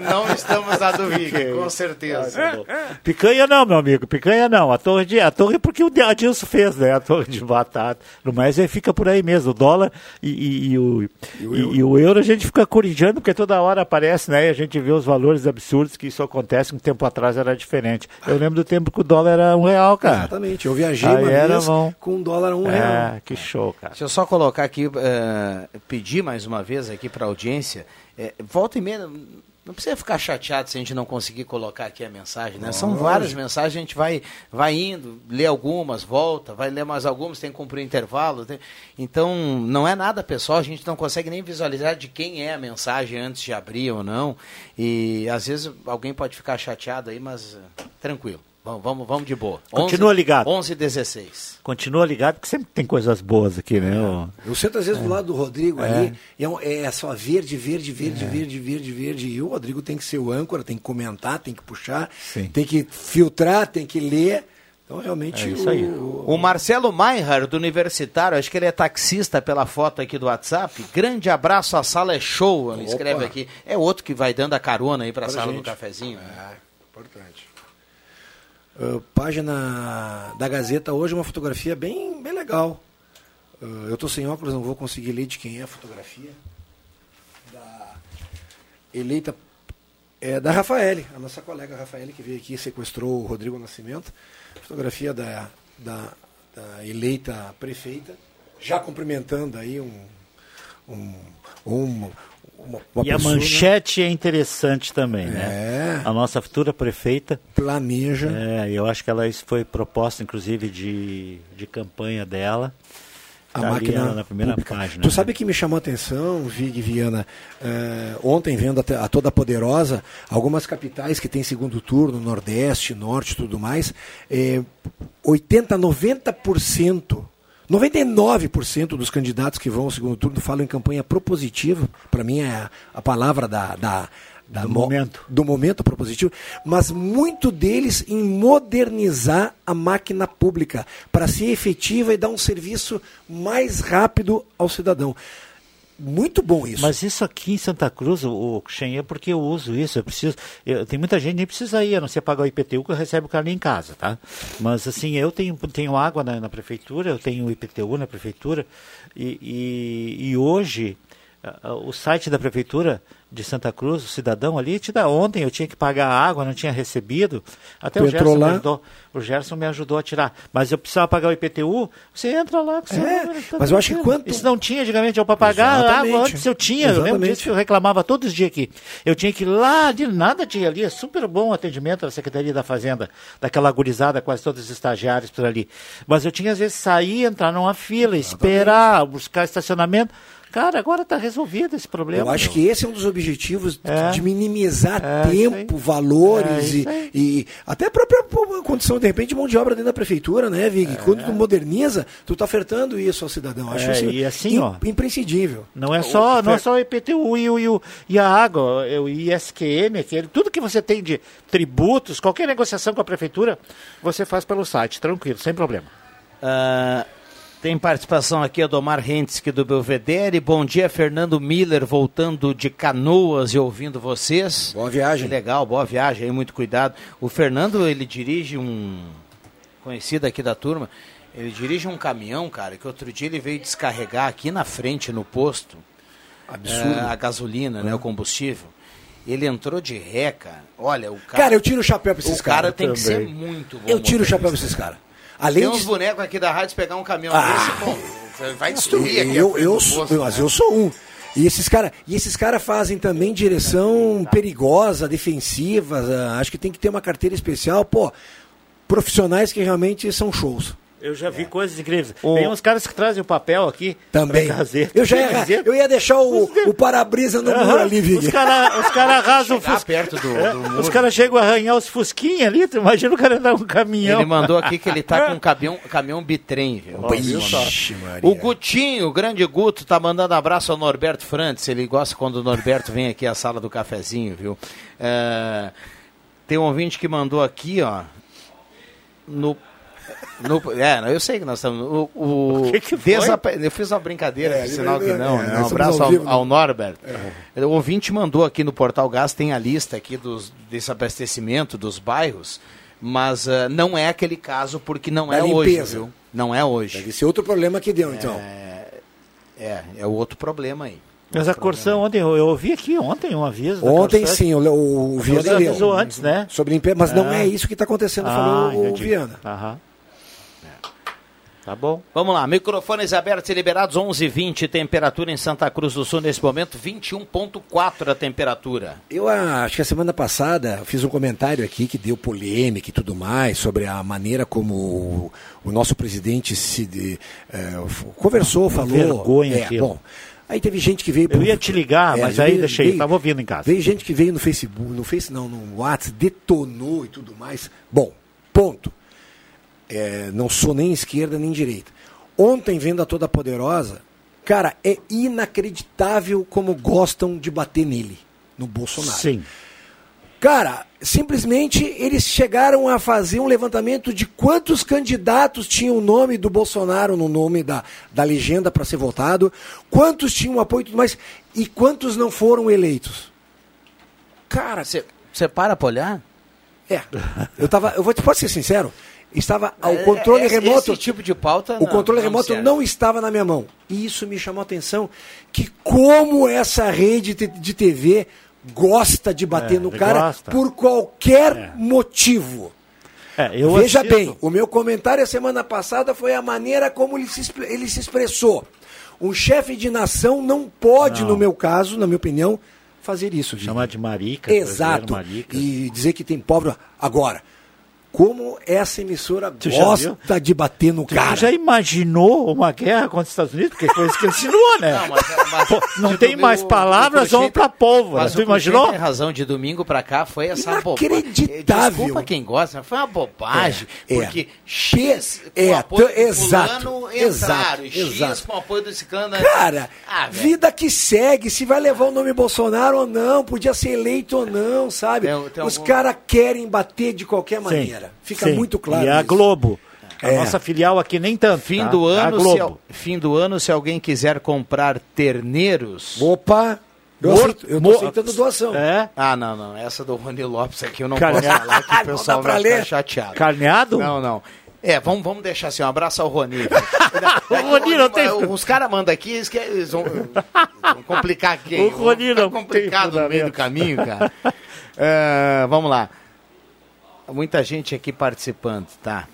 Não estamos na do Vig, com certeza. Picanha não, meu amigo, picanha não. A torre de, a torre porque o Adilson fez, né? A torre de batata. No mais, aí fica por aí mesmo. O dólar e, e- e o, e, e o euro a gente fica corrigindo porque toda hora aparece, né? E a gente vê os valores absurdos que isso acontece. Um tempo atrás era diferente. Eu lembro do tempo que o dólar era um real, cara. Exatamente, eu viajei Aí uma era vez bom. com um dólar um É, real. que show, cara. Deixa eu só colocar aqui, eh, pedir mais uma vez aqui para a audiência. eh, volta e meia, não precisa ficar chateado se a gente não conseguir colocar aqui a mensagem, né? São várias mensagens, a gente vai, vai indo, lê algumas, volta, vai ler mais algumas, tem que cumprir intervalo. tem- Então, não é nada pessoal, a gente não consegue nem visualizar de quem é a mensagem antes de abrir ou não. E às vezes alguém pode ficar chateado aí, mas eh, tranquilo. Vamos, vamos, vamos de boa. Continua 11, ligado. 11 e 16. Continua ligado, porque sempre tem coisas boas aqui, né? ô? Eu sento às vezes do lado do Rodrigo É. ali, é, um- é só verde, verde, verde, verde, verde, verde. E o Rodrigo tem que ser o âncora, tem que comentar, tem que puxar, Sim. tem que filtrar, tem que ler. Então, realmente, É isso aí. o- O Marcelo Maier, do Universitário, acho que ele é taxista pela foto aqui do WhatsApp. Grande abraço, a sala é show, ele Opa. escreve aqui. É outro que vai dando a carona aí para a Pra sala do gente. cafezinho. É, importante. Ah, página da Gazeta hoje, uma fotografia bem, bem legal. Ah, eu estou sem óculos, não vou conseguir ler de quem é a fotografia. Da eleita. É da Rafaele, a nossa colega Rafaele, que veio aqui e sequestrou o Rodrigo Nascimento. Fotografia da, da, da eleita prefeita, já cumprimentando aí um. Um, um uma, uma e a pessoa, né? manchete é interessante também, É. né? A nossa futura prefeita planeja. É, eu acho que ela isso foi proposta, inclusive, de, de campanha dela. a Tá máquina na primeira pública. página. Tu né? sabe que me chamou a atenção, Vig Viana, eh, ontem vendo a, a Toda Poderosa, algumas capitais que tem segundo turno, Nordeste, Norte e tudo mais, eh, 80, 90%, 99% dos candidatos que vão ao segundo turno falam em campanha propositiva, para mim é a, a palavra da, da, da Do mo- momento. do momento propositivo, mas muito deles em modernizar a máquina pública para ser efetiva e dar um serviço mais rápido ao cidadão. Muito bom isso. Mas isso aqui em Santa Cruz, o, Xen, é porque eu uso isso, eu preciso. eu- tem muita gente que nem precisa ir, a não ser pagar o IPTU que recebe o cara ali em casa, tá? Mas assim, eu tenho, tenho água na, na prefeitura, eu tenho IPTU na prefeitura, e, e, e hoje o site da prefeitura de Santa Cruz, o cidadão ali, te dá ontem, eu tinha que pagar a água, não tinha recebido. Até Tu o Gerson, me ajudou, o Gerson me ajudou a tirar. Mas eu precisava pagar o IPTU, você entra lá com seu É, tá mas eu acho que quanto- Isso não tinha antigamente, eu para pagar Exatamente. água antes eu tinha, eu lembro Exatamente. disso que eu reclamava todos os dias aqui. Eu tinha que ir lá, de nada tinha ali, é super bom o atendimento da Secretaria da Fazenda, daquela gurizada, quase todos os estagiários por ali. Mas eu tinha às vezes sair, entrar numa fila, esperar, buscar estacionamento. Cara, agora está resolvido esse problema. Eu acho meu. que esse é um dos objetivos É. de minimizar É, tempo, valores É, e, e até a própria condição, de repente, de mão de obra dentro da prefeitura, né, Vig? Quando tu moderniza, tu tá ofertando isso ao cidadão. Acho É, isso e assim, im- ó, imprescindível. Não é só, não é só o IPTU e, o, e, o- e a água, é o ISQM, aquele, tudo que você tem de tributos, qualquer negociação com a prefeitura, você faz pelo site, tranquilo, sem problema. Ah, tem participação aqui do Omar Hentzke do Belvedere. Bom dia, Fernando Miller, voltando de canoas e ouvindo vocês. Boa viagem. Que legal, boa viagem muito cuidado. O Fernando, ele dirige um. Conhecido aqui da turma, ele dirige um caminhão, cara, que outro dia ele veio descarregar aqui na frente, no posto. Absurdo. eh, a gasolina, né, o combustível. Ele entrou de ré, cara. Olha, o cara. Cara, eu tiro o chapéu pra esses O cara caras. tem que ser Também. muito bom. Eu tiro o chapéu pra esses caras. Além Tem de uns bonecos aqui da rádio, pegar um caminhão Ah. desse, você vai destruir aqui. eu, eu, posto, eu, mas eu sou um. E esses caras cara fazem também direção perigosa, defensiva. ah, Acho que tem que ter uma carteira especial. Pô, profissionais que realmente são shows. Eu já vi coisas incríveis. Tem uns caras que trazem o papel aqui. Também. Eu já ia, eu ia deixar o, o para-brisa no muro Aham. ali, Vig. Os caras os cara (laughs) arrasam o Chegar fus- perto do- É, do muro. Os caras chegam a arranhar os fusquinhas ali. Tu imagina o cara andar com um caminhão. Ele mandou aqui que ele tá com um caminhão, caminhão bitrem, viu? Ixi. O Gutinho, o grande Guto, tá mandando abraço ao Norberto Frantz. Ele gosta quando o Norberto vem aqui à sala do cafezinho, viu? É, tem um ouvinte que mandou aqui, ó. No. No- é, eu sei que nós estamos. O, (laughs) o, que que foi? desapa- Eu fiz uma brincadeira, É, de sinal que não. é, né? Um abraço ao ao, né? ao Norberto. O ouvinte mandou aqui no Portal Gás, tem a lista aqui dos, desse abastecimento dos bairros, mas ah, não é aquele caso porque não Da é hoje, limpeza. viu? Não é hoje. Deve ser outro problema que deu, então. É, é o outro problema aí. Mas a Corsã ontem, eu, eu ouvi aqui ontem um aviso. Ontem Corsã. sim, o, o, o Viana avisou antes, né? Sobre limpeza, mas não Ah. é isso que está acontecendo, Ah, falou o entendi. Viana. Aham. Tá bom. Vamos lá, microfones abertos e liberados, 11h20, temperatura em Santa Cruz do Sul nesse momento, 21.4 a temperatura. Eu acho que a semana passada eu fiz um comentário aqui que deu polêmica e tudo mais sobre a maneira como o, o nosso presidente se de, f- conversou, falou. vergonha é, aquilo. bom. Aí teve gente que veio. Eu ia te ligar, mas aí deixei, tava ouvindo em casa. Veio gente que veio no Facebook, no Face não, no WhatsApp, detonou e tudo mais. Bom, ponto. É, não sou nem esquerda nem direita. Ontem, vendo a Toda Poderosa, cara, é inacreditável como gostam de bater nele, no Bolsonaro. Sim. Cara, simplesmente eles chegaram a fazer um levantamento de quantos candidatos tinham o nome do Bolsonaro no nome da, da legenda para ser votado, quantos tinham apoio e tudo mais, e quantos não foram eleitos. Cara, Você para pra olhar? é. Eu tava. Eu vou te posso ser sincero. Estava ao É, controle esse- remoto. esse tipo de pauta O não- controle não remoto serve. não estava na minha mão. E isso me chamou a atenção que como essa rede de TV gosta de bater É, no cara gosta. por qualquer motivo. É, eu Veja assisto- bem, o meu comentário a semana passada foi a maneira como ele se, ele se expressou. Um chefe de nação não pode, Não. no meu caso, na minha opinião, fazer isso. Chamar de marica. Exato. marica. E dizer que tem pobre. Agora, como essa emissora Tu gosta de bater no Tu cara. já imaginou uma guerra contra os Estados Unidos? Porque foi isso que ele insinuou, né? Não, mas- mas- Pô, não tem domingo- mais palavras, vamos pra pólvora. Mas Tu o Cruxem imaginou? tem razão, de domingo pra cá foi essa bobagem. Inacreditável. Desculpa quem gosta, foi uma bobagem. É, é. Porque X com É, apoio do exato, fulano exato, X exato. com apoio do ciclano... Cara, Ah, vida que segue, se vai levar o nome Bolsonaro ou não, podia ser eleito ou não, sabe? Tem- tem Os algum- caras querem bater de qualquer Sim, Fica sim. muito claro. E a isso. Globo. A É. nossa filial aqui nem tanto. Fim tá? do ano, se, al- fim do ano, se alguém quiser comprar terneiros... Opa! Eu, Morto- eu tô aceitando doação. É? Ah, não, não. Essa do Rony Lopes aqui eu não Carne- posso falar que o (laughs) pessoal vai ler? ficar chateado. Carneado? Não, não. É, vamos, vamos deixar assim, um abraço ao Rony. (laughs) O Rony não tem- Os caras mandam aqui, eles, querem- eles vão, vão complicar (laughs) quem? O Rony Vão não complicado tem no meio do caminho, cara. É, vamos lá. Muita gente aqui participando, tá?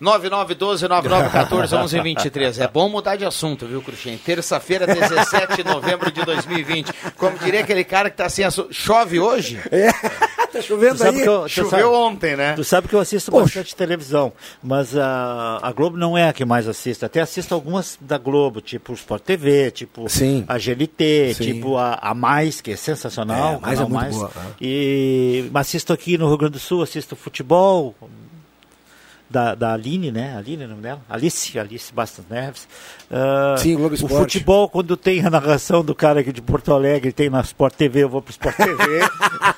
9912-9914-1123. (laughs) É bom mudar de assunto, viu, Cruxem? Terça-feira, 17 de novembro de 2020. Como diria aquele cara que tá sem assunto. Chove hoje? É, (laughs) tá chovendo aí? eu- Choveu sabe- ontem, né? Tu sabe que eu assisto Poxa. bastante televisão, mas a, a Globo não é a que mais assisto. Até assisto algumas da Globo, tipo o Sport TV, tipo Sim. a GLT, Sim. tipo a, a Mais, que é sensacional. É, a Mais é muito Mais. boa, né? E mas assisto aqui no Rio Grande do Sul, assisto futebol. Da, da Aline, né? Aline é o nome dela? Alice, Alice Bastos Neves. Ah, Sim, Globo O Esporte. futebol, quando tem a narração do cara aqui de Porto Alegre, tem na Sport TV, eu vou pro Sport TV.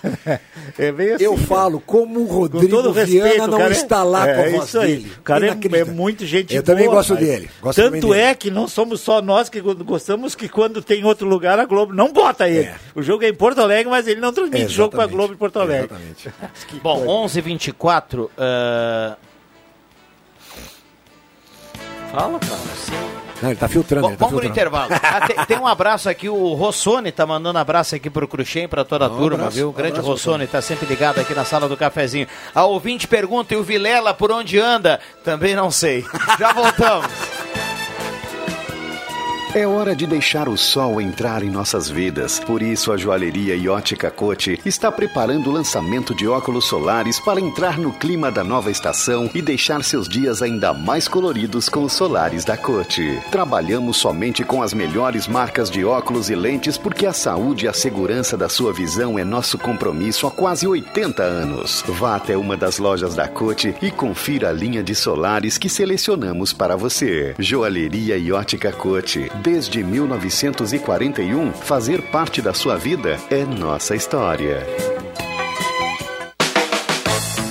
(laughs) é bem assim. Eu falo, como o Com Rodrigo todo respeito, Viana não o cara é- está lá é, com a é voz isso aí. dele. O cara é, é muito gente Eu boa. também gosto mas dele. Gosto Tanto dele. é que não somos só nós que gostamos que quando tem outro lugar a Globo não bota ele. É. O jogo é em Porto Alegre, mas ele não transmite jogo para Globo em Porto Alegre. Exatamente. Bom, 11h24. ah, Fala, cara. Não, ele tá filtrando. Bom, ele tá vamos pro filtrando. intervalo. Ah, tem, tem um abraço aqui, o Rossoni tá mandando abraço aqui pro Cruxem, pra toda a Um turma, abraço, viu? O um grande abraço, Rossoni tá sempre ligado aqui na sala do cafezinho. A ouvinte pergunta, e o Vilela por onde anda? Também não sei. Já voltamos. É hora de deixar o sol entrar em nossas vidas. Por isso, a joalheria e ótica Cote está preparando o lançamento de óculos solares para entrar no clima da nova estação e deixar seus dias ainda mais coloridos com os solares da Cote. Trabalhamos somente com as melhores marcas de óculos e lentes porque a saúde e a segurança da sua visão é nosso compromisso há quase 80 anos. Vá até uma das lojas da Cote e confira a linha de solares que selecionamos para você. Joalheria e ótica Cote. Desde 1941, fazer parte da sua vida é nossa história.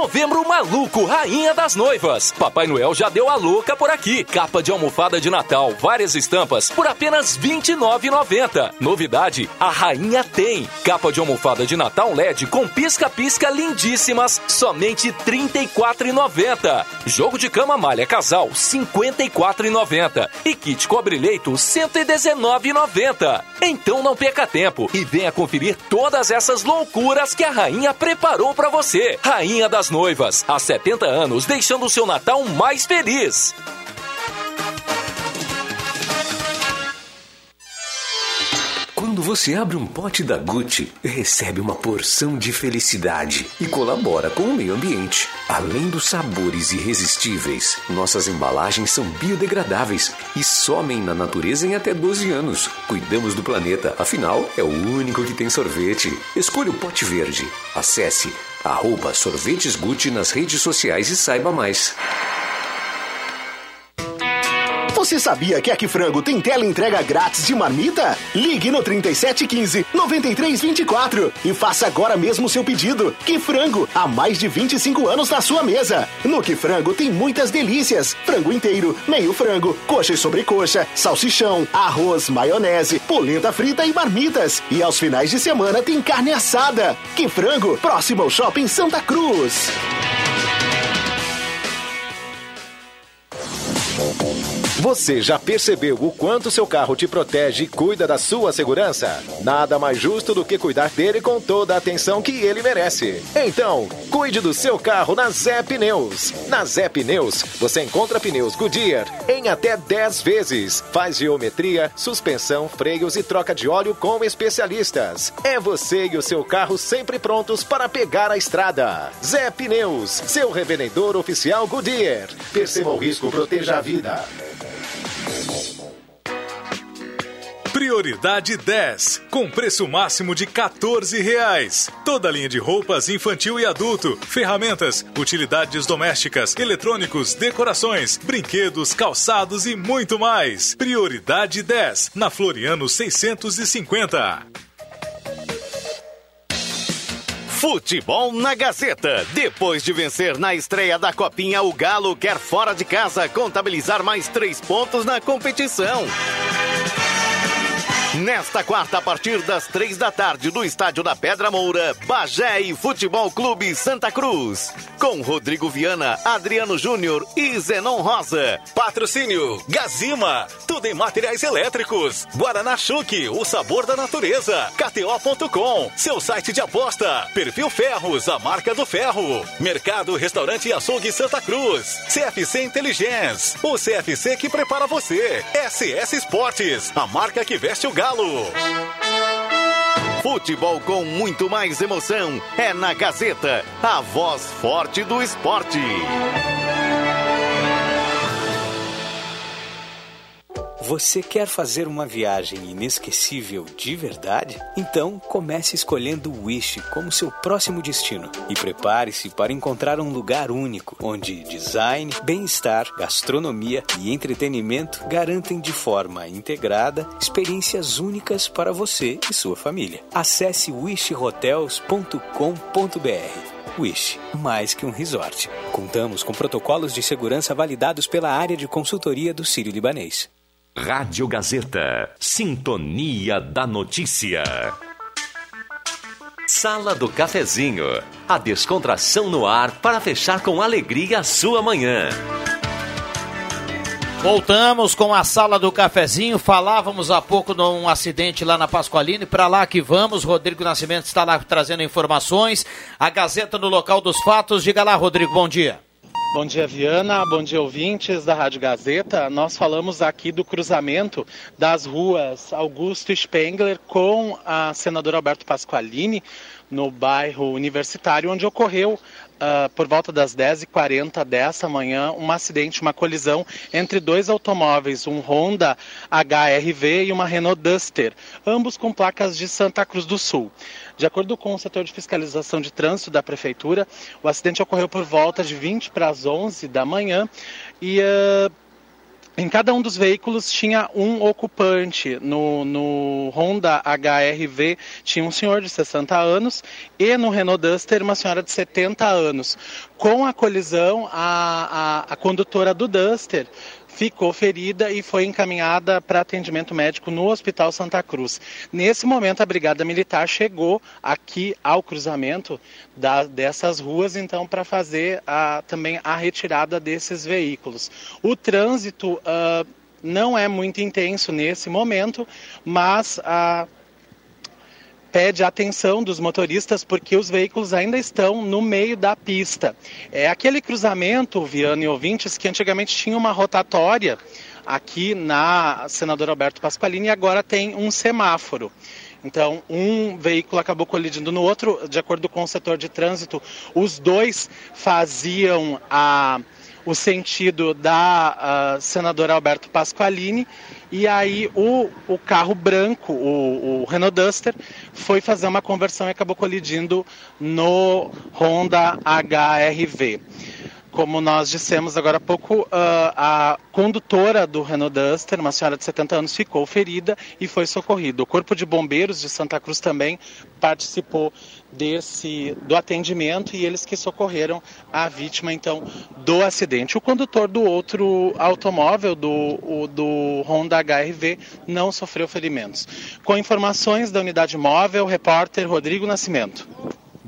Novembro maluco, rainha das noivas. Papai Noel já deu a louca por aqui. Capa de almofada de Natal, várias estampas por apenas R$ 29,90. Novidade, a rainha tem. Capa de almofada de Natal LED com pisca-pisca lindíssimas, somente R$ 34,90. Jogo de cama malha casal, R$ 54,90. E kit cobre-leito, R$ 119,90. Então não perca tempo e venha conferir todas essas loucuras que a rainha preparou para você. Rainha das Noivas, há 70 anos, deixando o seu Natal mais feliz. Quando você abre um pote da Gucci, recebe uma porção de felicidade e colabora com o meio ambiente. Além dos sabores irresistíveis, nossas embalagens são biodegradáveis e somem na natureza em até 12 anos. Cuidamos do planeta, afinal, é o único que tem sorvete. Escolha o pote verde. Acesse arroba sorvetes Gucci nas redes sociais e saiba mais. Você sabia que a Frango tem tela entrega grátis de marmita? Ligue no 3715 9324 e faça agora mesmo seu pedido. Que Frango, há mais de 25 anos na sua mesa. No Que Frango tem muitas delícias: frango inteiro, meio frango, coxa e sobrecoxa, salsichão, arroz, maionese, polenta frita e marmitas. E aos finais de semana tem carne assada. Que Frango, próximo ao Shopping Santa Cruz. Você já percebeu o quanto seu carro te protege e cuida da sua segurança? Nada mais justo do que cuidar dele com toda a atenção que ele merece. Então, cuide do seu carro na Zé Pneus. Na Zé Pneus, você encontra pneus Goodyear em até 10 vezes. Faz geometria, suspensão, freios e troca de óleo com especialistas. É você e o seu carro sempre prontos para pegar a estrada. Zé Pneus, seu revendedor oficial Goodyear. Perceba o risco, proteja a vida. Prioridade 10, com preço máximo de 14 reais. Toda linha de roupas infantil e adulto, ferramentas, utilidades domésticas, eletrônicos, decorações, brinquedos, calçados e muito mais. Prioridade 10, na Floriano 650. Futebol na Gazeta. Depois de vencer na estreia da Copinha, o Galo quer fora de casa contabilizar mais três pontos na competição. Nesta quarta, a partir das três da tarde, no estádio da Pedra Moura, Bagé e Futebol Clube Santa Cruz. Com Rodrigo Viana, Adriano Júnior e Zenon Rosa. Patrocínio Gazima, tudo em materiais elétricos. Guaraná Chuque, o sabor da natureza. KTO.com, seu site de aposta. Perfil Ferros, a marca do ferro. Mercado, restaurante e açougue Santa Cruz. CFC Inteligência, o CFC que prepara você. SS Esportes, a marca que veste o Galo. Futebol com muito mais emoção é na Gazeta, a voz forte do esporte. Você quer fazer uma viagem inesquecível de verdade? Então comece escolhendo o Wish como seu próximo destino e prepare-se para encontrar um lugar único onde design, bem-estar, gastronomia e entretenimento garantem de forma integrada experiências únicas para você e sua família. Acesse wishhotels.com.br. Wish, mais que um resort. Contamos com protocolos de segurança validados pela área de consultoria do Sírio Libanês. Rádio Gazeta. Sintonia da Notícia. Sala do Cafezinho. A descontração no ar para fechar com alegria a sua manhã. Voltamos com a sala do cafezinho. Falávamos há pouco de um acidente lá na Pasqualine. Para lá que vamos. Rodrigo Nascimento está lá trazendo informações. A Gazeta no local dos fatos. Diga lá, Rodrigo, bom dia. Bom dia, Viana. Bom dia, ouvintes da Rádio Gazeta. Nós falamos aqui do cruzamento das ruas Augusto Spengler com a senadora Alberto Pasqualini, no bairro Universitário, onde ocorreu Uh, por volta das 10h40 dessa manhã, um acidente, uma colisão entre dois automóveis, um Honda HRV e uma Renault Duster, ambos com placas de Santa Cruz do Sul. De acordo com o setor de fiscalização de trânsito da Prefeitura, o acidente ocorreu por volta de 20 para as 11 da manhã e. Uh, em cada um dos veículos tinha um ocupante. No, no, Honda HRV tinha um senhor de 60 anos e no Renault Duster uma senhora de 70 anos. Com a colisão, a, a, a condutora do Duster ficou ferida e foi encaminhada para atendimento médico no Hospital Santa Cruz. Nesse momento, a Brigada Militar chegou aqui ao cruzamento da, dessas ruas, então, para fazer a, também a retirada desses veículos. O trânsito uh, não é muito intenso nesse momento, mas a pede a atenção dos motoristas porque os veículos ainda estão no meio da pista. É aquele cruzamento, Viana e ouvintes, que antigamente tinha uma rotatória aqui na Senador Alberto Pasqualini e agora tem um semáforo. Então, um veículo acabou colidindo no outro, de acordo com o setor de trânsito, os dois faziam a o sentido da uh, senadora Alberto Pasqualini e aí o, o carro branco, o, o, Renault Duster, foi fazer uma conversão e acabou colidindo no Honda HRV. Como nós dissemos agora há pouco, uh, a condutora do Renault Duster, uma senhora de 70 anos, ficou ferida e foi socorrida. O Corpo de Bombeiros de Santa Cruz também participou desse do atendimento e eles que socorreram a vítima então do acidente. O condutor do outro automóvel do, o, do Honda HRV não sofreu ferimentos. Com informações da unidade móvel, repórter Rodrigo Nascimento.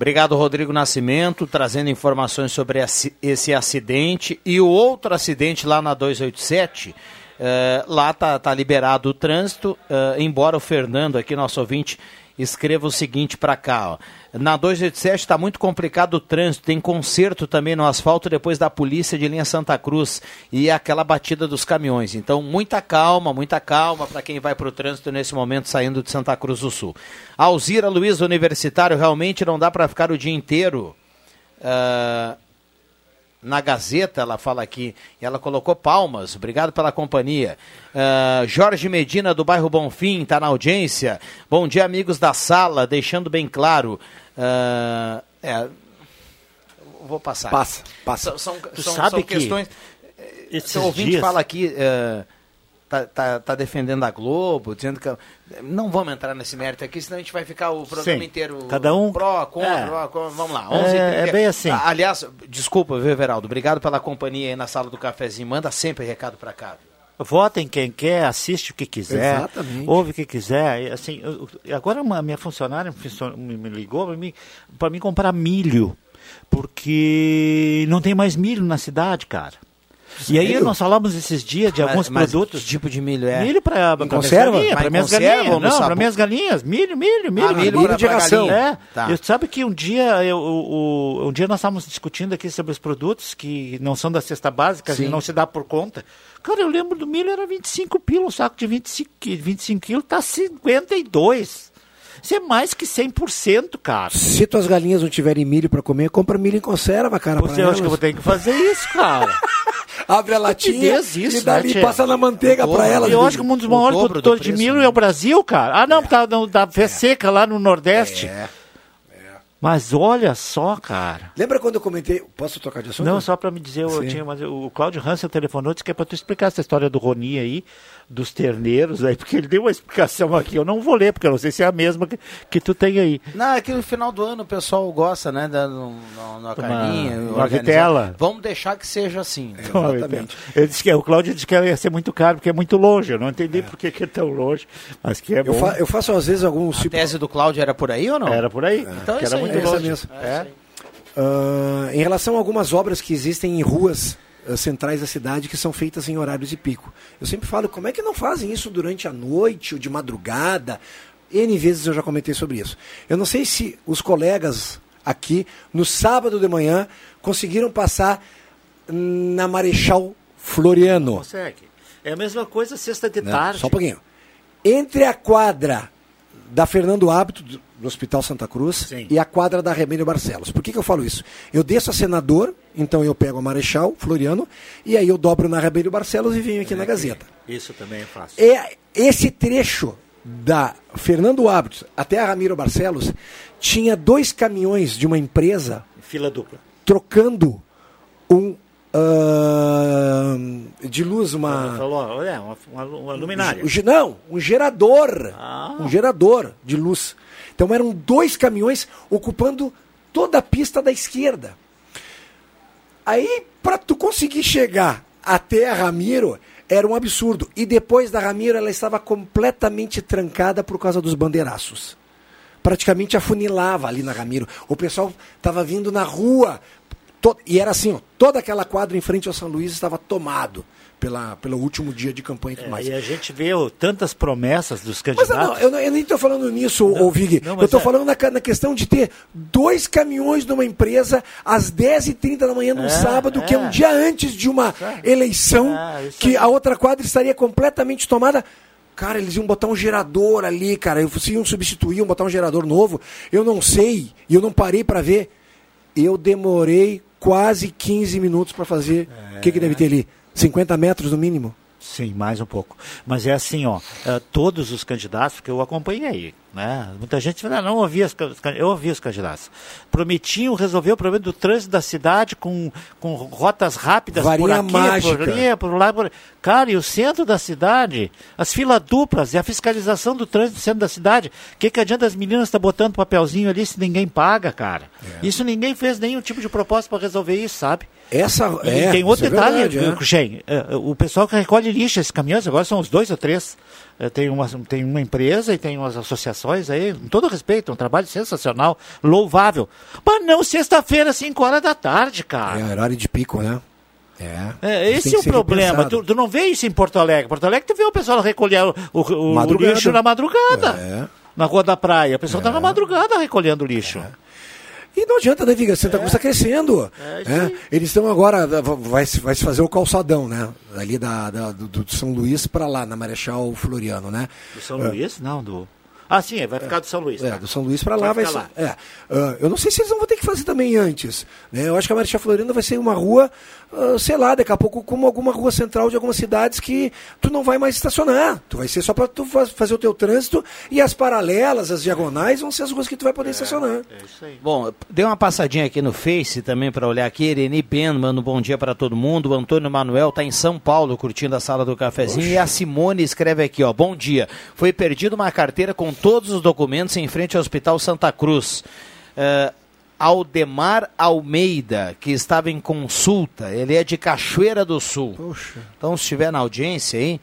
Obrigado, Rodrigo Nascimento, trazendo informações sobre esse acidente e o outro acidente lá na 287. Eh, lá tá, tá liberado o trânsito, eh, embora o Fernando, aqui nosso ouvinte, escreva o seguinte para cá. Ó. Na 287 está muito complicado o trânsito, tem conserto também no asfalto depois da polícia de linha Santa Cruz e aquela batida dos caminhões. Então, muita calma, muita calma para quem vai para o trânsito nesse momento saindo de Santa Cruz do Sul. Alzira Luiz Universitário, realmente não dá para ficar o dia inteiro. Uh, na Gazeta, ela fala aqui, ela colocou palmas, obrigado pela companhia. Uh, Jorge Medina, do bairro Bonfim, está na audiência. Bom dia, amigos da sala, deixando bem claro. Uh, é, vou passar. Passa, passa. São, são, são, são questões. Esse ouvinte dias... fala aqui. Uh, tá, tá, tá, defendendo a Globo, dizendo que. Não vamos entrar nesse mérito aqui, senão a gente vai ficar o programa Sim. inteiro. Cada um. Pró, contra, é. pró, vamos lá. 11 é, é bem assim. Aliás, desculpa, viu, Everaldo? Obrigado pela companhia aí na sala do cafezinho. Manda sempre recado para cá. Votem quem quer, assiste o que quiser, Exatamente. ouve o que quiser. Assim, agora uma minha funcionária me ligou para mim, mim comprar milho, porque não tem mais milho na cidade, cara. E aí nós falamos esses dias de alguns mas, produtos. Mas tipo de milho é? Milho para conserva? Para minhas galinhas. Não, para minhas galinhas. Milho, milho, milho. Ah, milho, milho de ração. É. Tá. Eu, sabe que um dia, eu, o, um dia nós estávamos discutindo aqui sobre os produtos que não são da cesta básica, Sim. que não se dá por conta. Cara, eu lembro do milho era 25 pila, um saco de 25, 25 quilos tá 52. Isso é mais que 100%, cara. Se tuas galinhas não tiverem milho para comer, compra milho em conserva, cara. Você acha que eu vou ter que fazer isso, cara. (laughs) Abre a latinha isso, e dali né, passa na manteiga pra ela. Eu acho que um dos maiores dobro do produtores de milho né? é o Brasil, cara. Ah, não, tá no- da fé seca lá no Nordeste. É. Mas olha só, cara. Lembra quando eu comentei. Posso trocar de assunto? Não, só para me dizer, eu tinha, mas o Cláudio Hansen telefonou, disse que é para tu explicar essa história do Roni aí, dos terneiros aí, porque ele deu uma explicação aqui. Eu não vou ler, porque eu não sei se é a mesma que, que tu tem aí. Não, é que no final do ano o pessoal gosta, né? Da, no, no, na carninha. uma vitela. Vamos deixar que seja assim. (laughs) Exatamente. Ele disse que, o Cláudio disse que ia ser muito caro, porque é muito longe. Eu não entendi por que que é tão longe, mas que é Eu, bom. fa- eu faço às vezes alguns A tese do Cláudio era por aí ou não? Era por aí. Então é isso era aí. muito É longe. mesmo. É. Ah, em relação a algumas obras que existem em ruas centrais da cidade que são feitas em horários de pico. Eu sempre falo, como é que não fazem isso durante a noite ou de madrugada? N vezes eu já comentei sobre isso. Eu não sei se os colegas aqui, no sábado de manhã, conseguiram passar na Marechal Floriano. Consegue. É a mesma coisa sexta de Né? tarde. Só um pouquinho. Entre a quadra da Fernando Hábito, do, Hospital Santa Cruz, Sim. e a quadra da Remênio Barcelos. Por que, que eu falo isso? Eu desço a Senador, então eu pego a Marechal, Floriano, e aí eu dobro na Remênio Barcelos e venho aqui na Gazeta. Isso também é fácil. É, esse trecho da Fernando Hábito até a Ramiro Barcelos tinha dois caminhões de uma empresa Fila dupla. trocando um ah, de luz, uma Falou, é, uma, uma, uma luminária. um Não, um gerador. Ah. Um gerador de luz. Então eram dois caminhões ocupando toda a pista da esquerda. Aí, para tu conseguir chegar até a Ramiro, era um absurdo. E depois da Ramiro, ela estava completamente trancada por causa dos bandeiraços. Praticamente afunilava ali na Ramiro. O pessoal estava vindo na rua. to- E era assim, ó, toda aquela quadra em frente ao São Luís estava tomado pela, pelo último dia de campanha e tudo mais. E a gente vê tantas promessas dos Mas candidatos. não, eu, não- eu nem estou falando nisso, ô Vig. não, eu mas estou é- falando na, na questão de ter dois caminhões de uma empresa às 10h30 da manhã num É, sábado, que é um é. dia antes de uma eleição, É, que a outra quadra estaria completamente tomada. Cara, eles iam botar um gerador ali, cara. Se iam substituir, iam botar um gerador novo. Eu não sei, e eu não parei para ver. Eu demorei quase 15 minutos para fazer. O que, que deve ter ali? 50 metros no mínimo? Sim, mais um pouco. Mas é assim, ó, eh, todos os candidatos, porque eu acompanhei, né? Muita gente fala, "Ah, não ouvi os, eu ouvi os candidatos. Prometiam resolver o problema do trânsito da cidade com, com rotas rápidas Varinha por aqui, mágica. por ali, por lá, por... Cara, e o centro da cidade, as filas duplas e a fiscalização do trânsito no centro da cidade. O que, que adianta as meninas estar botando papelzinho ali se ninguém paga, cara? É. Isso ninguém fez nenhum tipo de proposta para resolver isso, sabe? Essa, E é, tem outro é detalhe, verdade, é. Shen, eh, o pessoal que recolhe lixo, esses caminhões, agora são os dois ou três. Eh, Tem uma, tem uma empresa e tem umas associações aí, com todo respeito, um trabalho sensacional, louvável. Mas não sexta-feira, 5 horas da tarde, cara. É horário de pico, né? É. É, esse é o problema. Tu, tu não vê isso em Porto Alegre. Porto Alegre tu vê o pessoal recolher o, o- o lixo na madrugada. É. Na rua da praia. O pessoal está na madrugada recolhendo lixo. E não adianta, né, Viga? Santa Cruz está crescendo. É, né? Eles estão agora, vai, se- vai se fazer o calçadão, né? Ali da, da- do, do São Luís para lá, na Marechal Floriano, né? Do São É. Luís? Não, do. Ah, sim, é, vai ficar do São Luís. É, tá. do São Luís para lá vai, ser. É. Ah, eu não sei se eles não vão ter que fazer também antes. Né? Eu acho que a Marechal Floriano vai ser uma rua, ah, sei lá, daqui a pouco como alguma rua central de algumas cidades que tu não vai mais estacionar. Tu vai ser só para tu fa- fazer o teu trânsito e as paralelas, as diagonais, vão ser as ruas que tu vai poder estacionar. É isso aí. Bom, dei uma passadinha aqui no Face também para olhar aqui. Irene Ben manda um bom dia para todo mundo. O Antônio Manuel está em São Paulo curtindo a sala do cafezinho. E a Simone escreve aqui, ó. Bom dia. Foi perdida uma carteira com todos os documentos em frente ao Hospital Santa Cruz. Eh, Aldemar Almeida, que estava em consulta. Ele é de Cachoeira do Sul. Então, se estiver na audiência aí,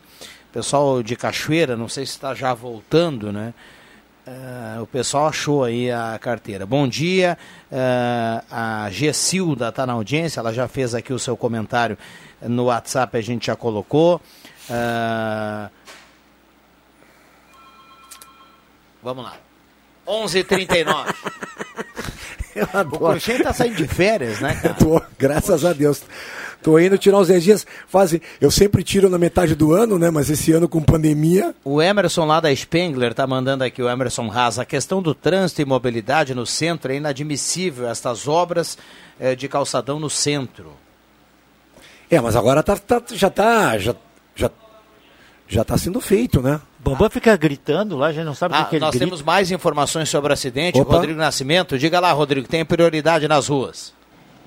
pessoal de Cachoeira, não sei se está já voltando, né? Eh, o pessoal achou aí a carteira. Bom dia, eh, a Gessilda está na audiência, ela já fez aqui o seu comentário no WhatsApp, a gente já colocou. Eh, vamos lá. 11h39. (laughs) Eu O. Cruxem está saindo de férias, né, cara? (laughs) Tô, graças a Deus. Tô indo tirar uns 10 dias. Fazem, eu sempre tiro na metade do ano, né? Mas esse ano com pandemia. O Emerson lá da Spengler está mandando aqui, o Emerson Haas, a questão do trânsito e mobilidade no centro é inadmissível, estas obras eh, de calçadão no centro. É, mas agora tá, tá- já tá. Já, já, já tá sendo feito, né? Bambam fica gritando lá, a gente não sabe o Ah, que, que ele nós grita. temos mais informações sobre o acidente. Opa. Rodrigo Nascimento, diga lá, Rodrigo, tem prioridade nas ruas.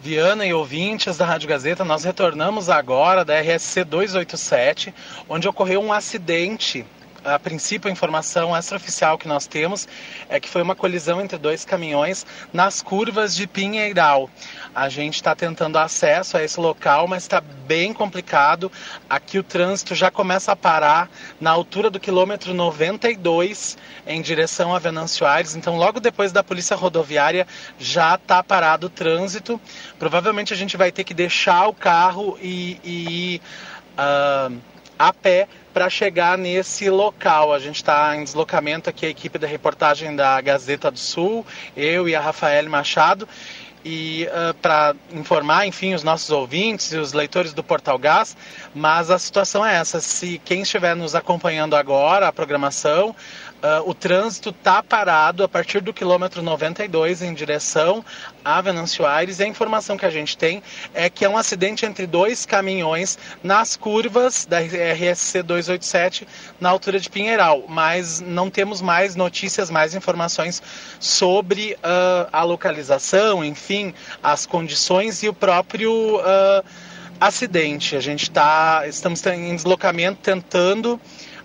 Viana e ouvintes da Rádio Gazeta, nós retornamos agora da RSC 287, onde ocorreu um acidente. A princípio, a informação extraoficial que nós temos é que foi uma colisão entre dois caminhões nas curvas de Pinheiral. A gente está tentando acesso a esse local, mas está bem complicado. Aqui o trânsito já começa a parar na altura do quilômetro 92 em direção a Venâncio Aires. Então, logo depois da Polícia Rodoviária já está parado o trânsito. Provavelmente a gente vai ter que deixar o carro e, ir ah, a pé para chegar nesse local. A gente está em deslocamento aqui, a equipe da reportagem da Gazeta do Sul, eu e a Rafael Machado. E para informar, enfim, os nossos ouvintes e os leitores do Portal Gás, mas a situação é essa. Se quem estiver nos acompanhando agora, a programação, ah, o trânsito está parado a partir do quilômetro 92 em direção a Venâncio Aires. E a informação que a gente tem é que é um acidente entre dois caminhões nas curvas da RSC 287 na altura de Pinheiral. Mas não temos mais notícias, mais informações sobre ah, a localização, enfim, as condições e o próprio ah, acidente. A gente está estamos em deslocamento tentando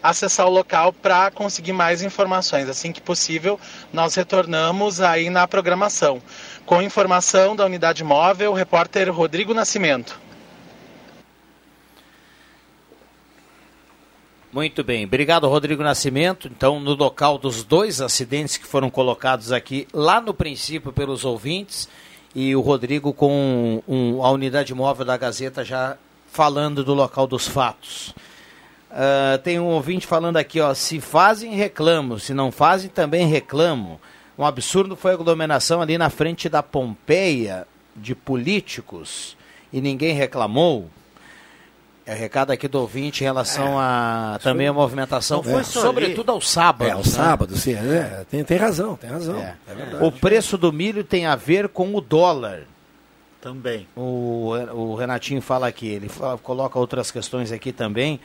acessar o local para conseguir mais informações. Assim que possível, nós retornamos aí na programação. Com informação da unidade móvel, o repórter Rodrigo Nascimento. Muito bem, obrigado Rodrigo Nascimento. Então, no local dos dois acidentes que foram colocados aqui, lá no princípio pelos ouvintes, e o Rodrigo com um- a unidade móvel da Gazeta já falando do local dos fatos. Ah, tem um ouvinte falando aqui, ó, se fazem, reclamo, se não fazem, também reclamo. Um absurdo foi a aglomeração ali na frente da Pompeia de políticos e ninguém reclamou. É recado aqui do ouvinte em relação a também a movimentação, foi só sobretudo ao sábado. É, ao né? sábado, sim. É, tem, tem razão, tem razão. É. É. O preço do milho tem a ver com o dólar. Também. O, o Renatinho fala aqui, ele fa- coloca outras questões aqui também.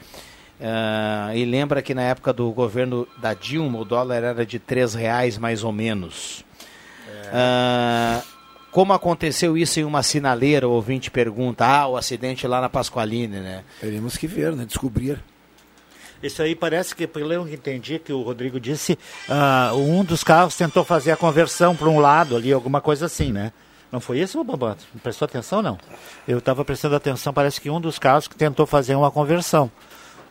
Ah, e lembra que na época do governo da Dilma o dólar era de três reais mais ou menos. Ah, como aconteceu isso em uma sinaleira? O ouvinte pergunta. Ah, o acidente lá na Pasqualine, né? Teremos que ver, né? Descobrir. Isso aí parece que, pelo que eu entendi, que o Rodrigo disse, ah, um dos carros tentou fazer a conversão para um lado ali, alguma coisa assim, né? Não foi isso, Bambam? Prestou atenção, não? Eu estava prestando atenção, parece que um dos carros que tentou fazer uma conversão.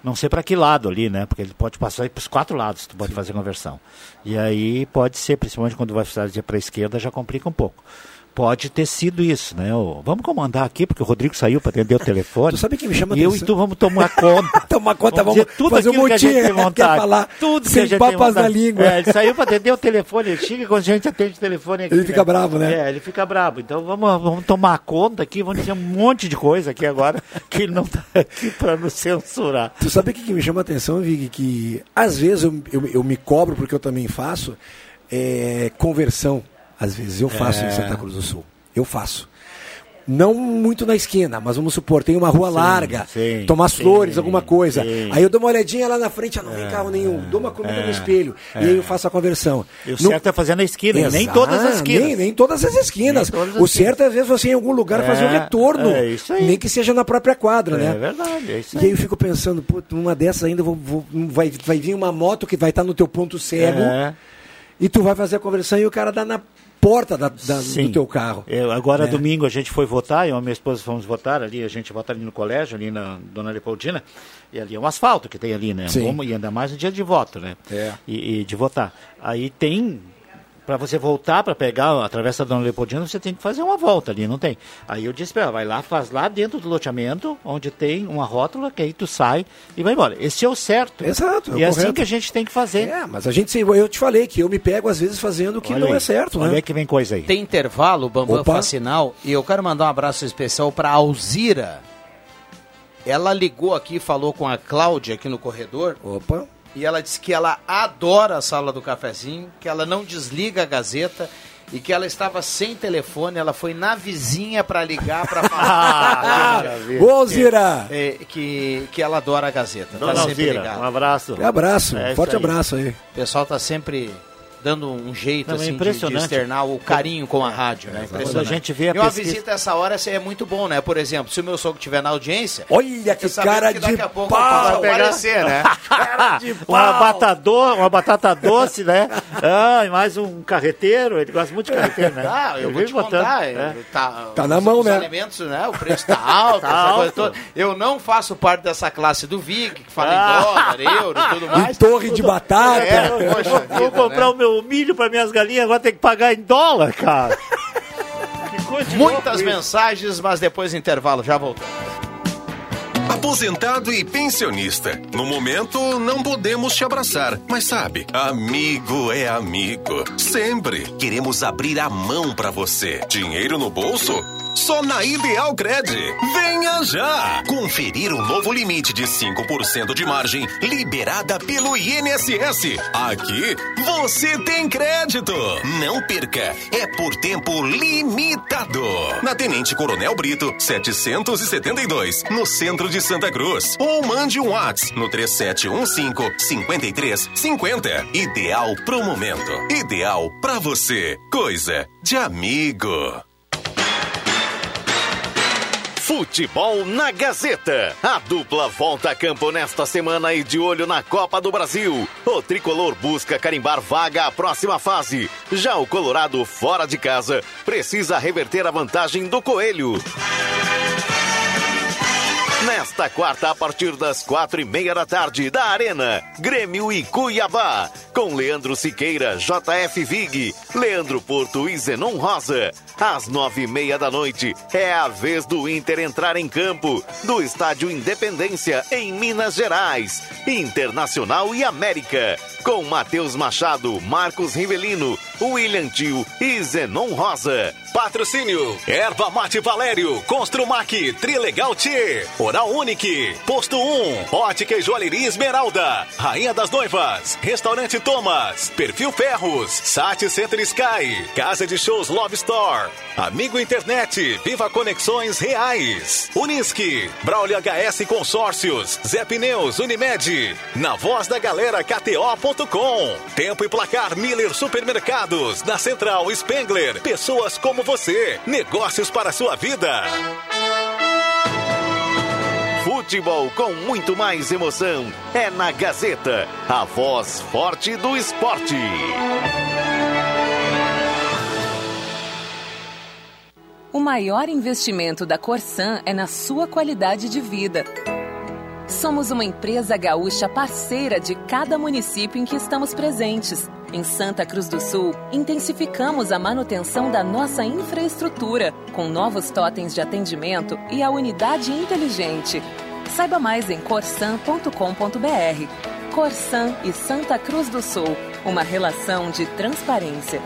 Não sei para que lado ali, né? Porque ele pode passar para os quatro lados, tu pode fazer conversão. E aí pode ser, principalmente quando vai fazer para a esquerda, já complica um pouco. Pode ter sido isso, né? Ô, vamos comandar aqui, porque o Rodrigo saiu para atender o (laughs) telefone. Tu sabe quem me chama E eu e atenção? tu vamos tomar conta. (laughs) tomar conta, vamos, dizer tudo fazer um aquilo que a gente montinho. tem vontade. Quer falar tudo que sem a gente papas vontade. na língua. É, ele saiu para atender o telefone, ele chega quando a gente atende o telefone aqui. Ele fica bravo, né? É, ele fica bravo. Então vamos, vamos tomar conta aqui, vamos dizer um monte de coisa aqui agora, (laughs) que ele não está aqui para nos censurar. Tu sabe o que, que me chama a atenção, Vig? Que às vezes eu, eu, eu me cobro, porque eu também faço, é, conversão. Às vezes eu faço É. em Santa Cruz do Sul. Eu faço. Não muito na esquina, mas vamos supor, tem uma rua Sim, larga, sim, Tomás sim, Flores, alguma coisa. Aí eu dou uma olhadinha lá na frente, ah, não vem carro nenhum, dou uma comida é, no espelho. é. E aí eu faço a conversão. E o certo é fazer na esquina, e nem Exato, todas as esquinas. Nem, nem todas as esquinas. Todas as o certo é, às vezes, você em algum lugar fazer um É, retorno. é isso aí. Nem que seja na própria quadra, né? É verdade, é isso E aí. aí eu fico pensando, pô, numa dessas ainda vou- vou- vai, vai vir uma moto que vai estar no teu ponto cego É. e tu vai fazer a conversão e o cara dá na porta da, da- do teu carro. Eu, agora, É. domingo, a gente foi votar, eu e a minha esposa fomos votar ali, a gente vota ali no colégio, ali na Dona Leopoldina, e ali é um asfalto que tem ali, né? Sim. E ainda mais no dia de voto, né? É. E, e de votar. Aí tem, para você voltar, para pegar a travessa da Dona Leopoldina, você tem que fazer uma volta ali, não tem? Aí eu disse para ela, vai lá, faz lá dentro do loteamento, onde tem uma rótula, que aí tu sai e vai embora. Esse é o certo. Exato, é o E é assim que a gente tem que fazer. É, mas a gente, eu te falei que eu me pego às vezes fazendo o que Olha não aí. é certo, Olha né? aí que vem coisa aí. Tem intervalo, o Bambam Opa. faz sinal, e eu quero mandar um abraço especial para Alzira. Ela ligou aqui, falou com a Cláudia aqui no corredor. Opa. E ela disse que ela adora a sala do cafezinho, que ela não desliga a Gazeta e que ela estava sem telefone, ela foi na vizinha para ligar para (laughs) Ah, falar. maravilha. Ô, Zira! Que, é, que, que ela adora a Gazeta. Dona tá sempre Alzira, ligada. um abraço. Um abraço, É forte aí. abraço aí. O pessoal tá sempre dando um jeito Não, é assim, de- de, externar o carinho com a rádio, né? Impressionante. Quando a gente vê a e uma pesquisa- visita essa hora assim, é muito bom, né? Por exemplo, se o meu sogro estiver na audiência, Olha que cara que daqui de a pouco pau! eu posso Vai pegar- aparecer, né? (laughs) uma, batata uma batata doce, né? Ah, e mais um carreteiro. Ele gosta muito de carreteiro, né? (laughs) Ah, eu Ele vou te botando, contar. né? Tá, Tá na os- mão, os né? alimentos, né? O preço tá alto, (laughs) Tá essa alto. coisa toda. Eu não faço parte dessa classe do VIG, que fala Ah. em dólar, euro e tudo mais. E torre de batata. É, Vou- poxa vou comprar né? o meu milho para minhas galinhas, agora tem que pagar em dólar, cara. Que coisa de louco Muitas mensagens, mas depois do intervalo, já voltamos. Aposentado e pensionista. No momento, não podemos te abraçar, mas sabe, amigo é amigo. Sempre queremos abrir a mão pra você. Dinheiro no bolso? Só na Ideal Cred. Venha já! Conferir o novo limite de 5% de margem liberada pelo INSS. Aqui você tem crédito. Não perca. É por tempo limitado. Na Tenente Coronel Brito, 772, no centro de Santa Cruz. Ou mande um WhatsApp no 3715-5350. Ideal pro momento. Ideal pra você. Coisa de amigo. Futebol na Gazeta. A dupla volta a campo nesta semana e de olho na Copa do Brasil. O tricolor busca carimbar vaga à próxima fase. Já o Colorado, fora de casa, precisa reverter a vantagem do Coelho. Nesta quarta, a partir das quatro e meia da tarde, da Arena, Grêmio e Cuiabá, com Leandro Siqueira, JF Vig, Leandro Porto e Zenon Rosa. Às nove e meia da noite, é a vez do Inter entrar em campo, do Estádio Independência, em Minas Gerais, Internacional e América, com Matheus Machado, Marcos Rivelino, William Tio e Zenon Rosa. Patrocínio: Erva Mate Valério, Construmac, Trilegal T, Oral Unique, Posto 1, Ótica e Joalheria Esmeralda, Rainha das Noivas, Restaurante Thomas, Perfil Ferros, Sat Center Sky, Casa de Shows Love Store, Amigo Internet, Viva Conexões Reais, Unisque, Braulio HS Consórcios, Zé Pneus, Unimed, na voz da galera KTO.com, Tempo e Placar Miller Supermercados, na Central Spengler, pessoas como você, negócios para a sua vida. Futebol com muito mais emoção é na Gazeta, a voz forte do esporte. Maior investimento da Corsan é na sua qualidade de vida. Somos uma empresa gaúcha parceira de cada município em que estamos presentes. Em Santa Cruz do Sul, intensificamos a manutenção da nossa infraestrutura, com novos totens de atendimento e a unidade inteligente. Saiba mais em corsan.com.br. Corsan e Santa Cruz do Sul, uma relação de transparência.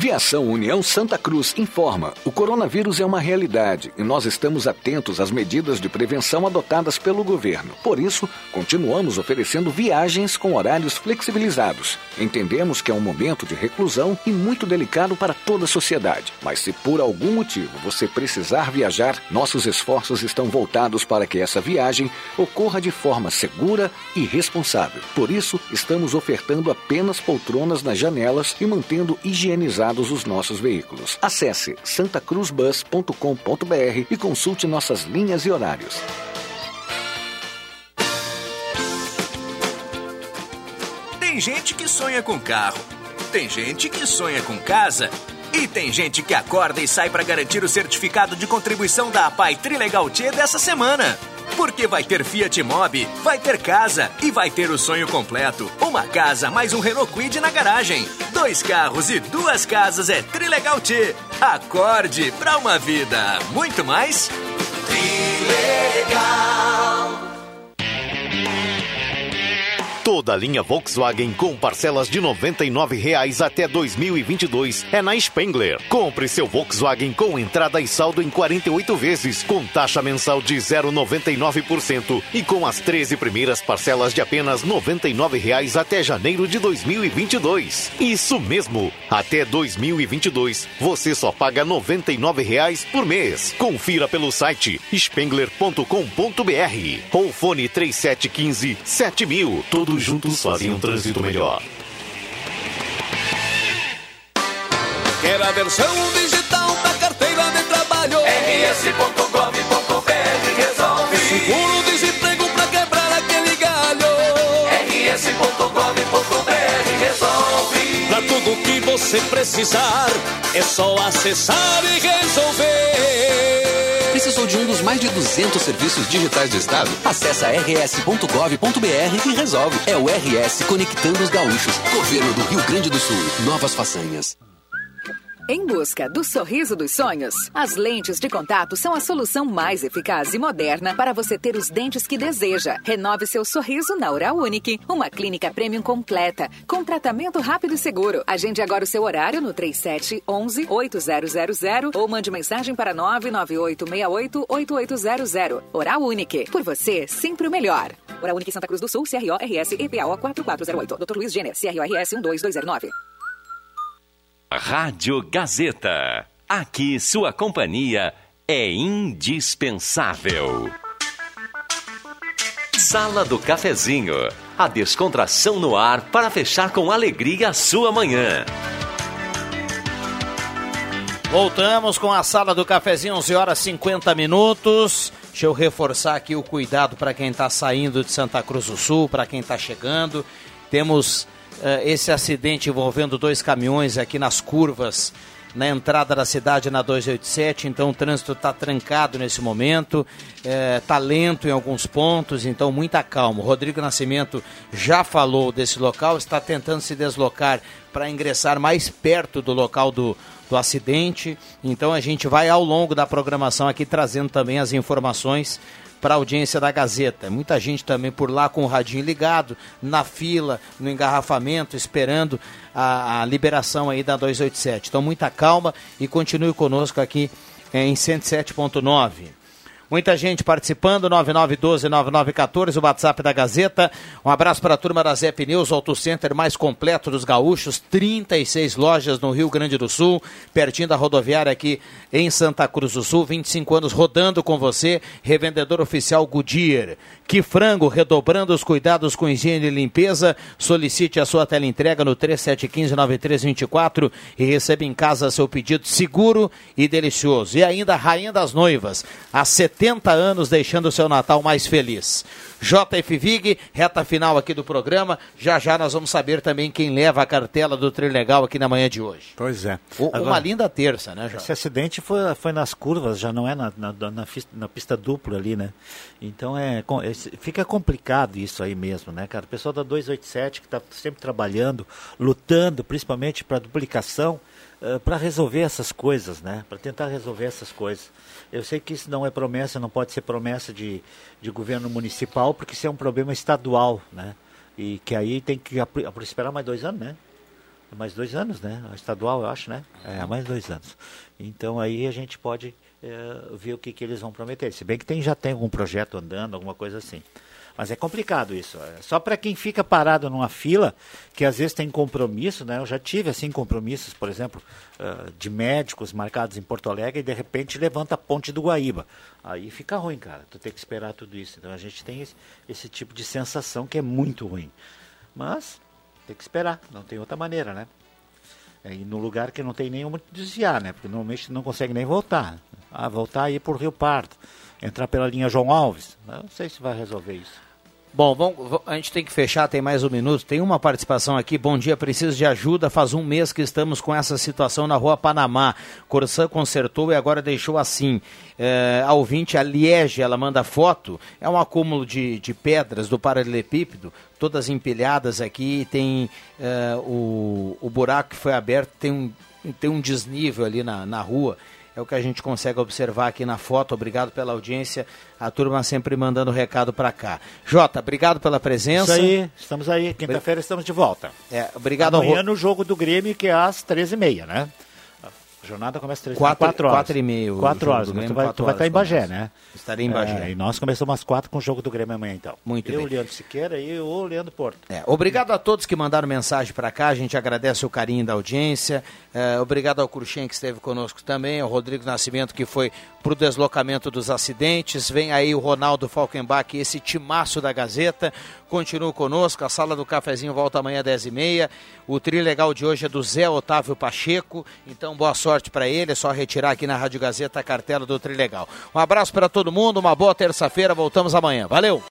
Viação União Santa Cruz informa: o coronavírus é uma realidade e nós estamos atentos às medidas de prevenção adotadas pelo governo. Por isso, continuamos oferecendo viagens com horários flexibilizados. Entendemos que é um momento de reclusão e muito delicado para toda a sociedade. Mas se por algum motivo você precisar viajar, nossos esforços estão voltados para que essa viagem ocorra de forma segura e responsável. Por isso, estamos ofertando apenas poltronas nas janelas e mantendo higienizados os nossos veículos. Acesse santacruzbus.com.br e consulte nossas linhas e horários. Tem gente que sonha com carro, tem gente que sonha com casa e tem gente que acorda e sai para garantir o certificado de contribuição da APAI Trilegal T dessa semana. Porque vai ter Fiat Mobi, vai ter casa e vai ter o sonho completo. Uma casa mais um Renault Kwid na garagem. Dois carros e duas casas é Trilegal T. Acorde para uma vida muito mais. Trilegal. Toda a linha Volkswagen com parcelas de 99 reais até 2022 é na Spengler. Compre seu Volkswagen com entrada e saldo em 48 vezes, com taxa mensal de 0,99% e com as 13 primeiras parcelas de apenas 99 reais até janeiro de 2022. Isso mesmo, até 2022 você só paga 99 reais por mês. Confira pelo site spengler.com.br ou fone 3715 7000. Todos juntos fazem um trânsito melhor. Quer a versão digital da carteira de trabalho? rs.gov.br resolve. Seguro-desemprego pra quebrar aquele galho. rs.gov.br resolve. Pra tudo que você precisar, é só acessar e resolver. Precisou de um dos mais de 200 serviços digitais do Estado? Acesse rs.gov.br e resolve. É o RS Conectando os Gaúchos. Governo do Rio Grande do Sul. Novas façanhas. Em busca do sorriso dos sonhos, as lentes de contato são a solução mais eficaz e moderna para você ter os dentes que deseja. Renove seu sorriso na Oral Unique, uma clínica premium completa, com tratamento rápido e seguro. Agende agora o seu horário no 37 11 8000 ou mande mensagem para 99868 8800. Oral Unique, por você, sempre o melhor. Oral Unique Santa Cruz do Sul, CRO RS EPAO 4408. Dr. Luiz Jenner, CRORS 12209. Rádio Gazeta. Aqui sua companhia é indispensável. Sala do Cafezinho. A descontração no ar para fechar com alegria a sua manhã. Voltamos com a sala do cafezinho, 11 horas 50 minutos. Deixa eu reforçar aqui o cuidado para quem está saindo de Santa Cruz do Sul, para quem está chegando. Temos esse acidente envolvendo dois caminhões aqui nas curvas na entrada da cidade na 287, então o trânsito está trancado nesse momento, está é, lento em alguns pontos, então muita calma. O Rodrigo Nascimento já falou desse local, está tentando se deslocar para ingressar mais perto do local do, do acidente, então a gente vai ao longo da programação aqui trazendo também as informações para a audiência da Gazeta. Muita gente também por lá com o radinho ligado, na fila, no engarrafamento, esperando a, a liberação aí da 287. Então, muita calma e continue conosco aqui em 107.9. Muita gente participando, 9912-9914, o WhatsApp da Gazeta. Um abraço para a turma da Zé Pneus, Auto Center mais completo dos gaúchos, 36 lojas no Rio Grande do Sul, pertinho da rodoviária aqui em Santa Cruz do Sul, 25 anos rodando com você, revendedor oficial Goodyear. Que frango, redobrando os cuidados com higiene e limpeza, solicite a sua tela entrega no 3715-9324 e receba em casa seu pedido seguro e delicioso. E ainda a Rainha das Noivas, há 70 anos deixando o seu Natal mais feliz. JF Vig, reta final aqui do programa. Já já nós vamos saber também quem leva a cartela do Trilegal aqui na manhã de hoje. Pois é. O, Agora, uma linda terça, né, Jota? Esse acidente foi, foi nas curvas, já não é na, na, na, na pista dupla ali, né? Então é, é, fica complicado isso aí mesmo, né, cara? O pessoal da 287 que está sempre trabalhando, lutando principalmente para duplicação, uh, para resolver essas coisas, né? Para tentar resolver essas coisas. Eu sei que isso não é promessa, não pode ser promessa de, de governo municipal, porque isso é um problema estadual, né? E que aí tem que esperar mais dois anos, né? Mais dois anos, né? Estadual, eu acho, né? É, mais dois anos. Então aí a gente pode é, ver o que, que eles vão prometer. Se bem que tem, já tem algum projeto andando, alguma coisa assim. Mas é complicado isso. É só para quem fica parado numa fila, que às vezes tem compromisso, né? Eu já tive assim compromissos, por exemplo, uh, de médicos marcados em Porto Alegre e de repente levanta a ponte do Guaíba. Aí fica ruim, cara. Tu tem que esperar tudo isso. Então a gente tem esse, esse tipo de sensação que é muito ruim. Mas tem que esperar, não tem outra maneira, né? É, e no lugar que não tem nenhum desviar, né? Porque normalmente não consegue nem voltar. Ah, voltar aí por Rio Pardo, entrar pela linha João Alves. Não sei se vai resolver isso. Bom, vamos, a gente tem que fechar, tem mais um minuto. Tem uma participação aqui. Bom dia, preciso de ajuda. Faz um mês que estamos com essa situação na rua Panamá. Corsã consertou e agora deixou assim. É, a ouvinte, a Liege, ela manda foto. É um acúmulo de, de pedras do paralelepípedo, todas empilhadas aqui. Tem é, o, o buraco que foi aberto, tem um, tem um desnível ali na, na rua É o que a gente consegue observar aqui na foto. Obrigado pela audiência. A turma sempre mandando recado para cá. Jota, obrigado pela presença. Isso aí, estamos aí. Quinta-feira estamos de volta. É, obrigado ao Amanhã Ro- no jogo do Grêmio, que é às 13h30, né? A jornada começa às 13 Quatro- 4 horas. quatro e meia o 4 jogo horas. Grêmio, tu vai, tu vai estar em horas Bagé, começa. né? Estarei em Bagé. É, e nós começamos às 4 com o jogo do Grêmio amanhã, então. Muito Eu, bem. Leandro Siqueira e o Leandro Porto. É, obrigado a todos que mandaram mensagem para cá, a gente agradece o carinho da audiência. É, obrigado ao Cruxem que esteve conosco também, ao Rodrigo Nascimento que foi para o deslocamento dos acidentes. Vem aí o Ronaldo Falkenbach, esse timaço da Gazeta. Continua conosco, a sala do cafezinho volta amanhã às 10h30. O tri legal de hoje é do Zé Otávio Pacheco, então boa sorte para ele, é só retirar aqui na Rádio Gazeta a cartela do tri legal. Um abraço para todo mundo, uma boa terça-feira, voltamos amanhã. Valeu!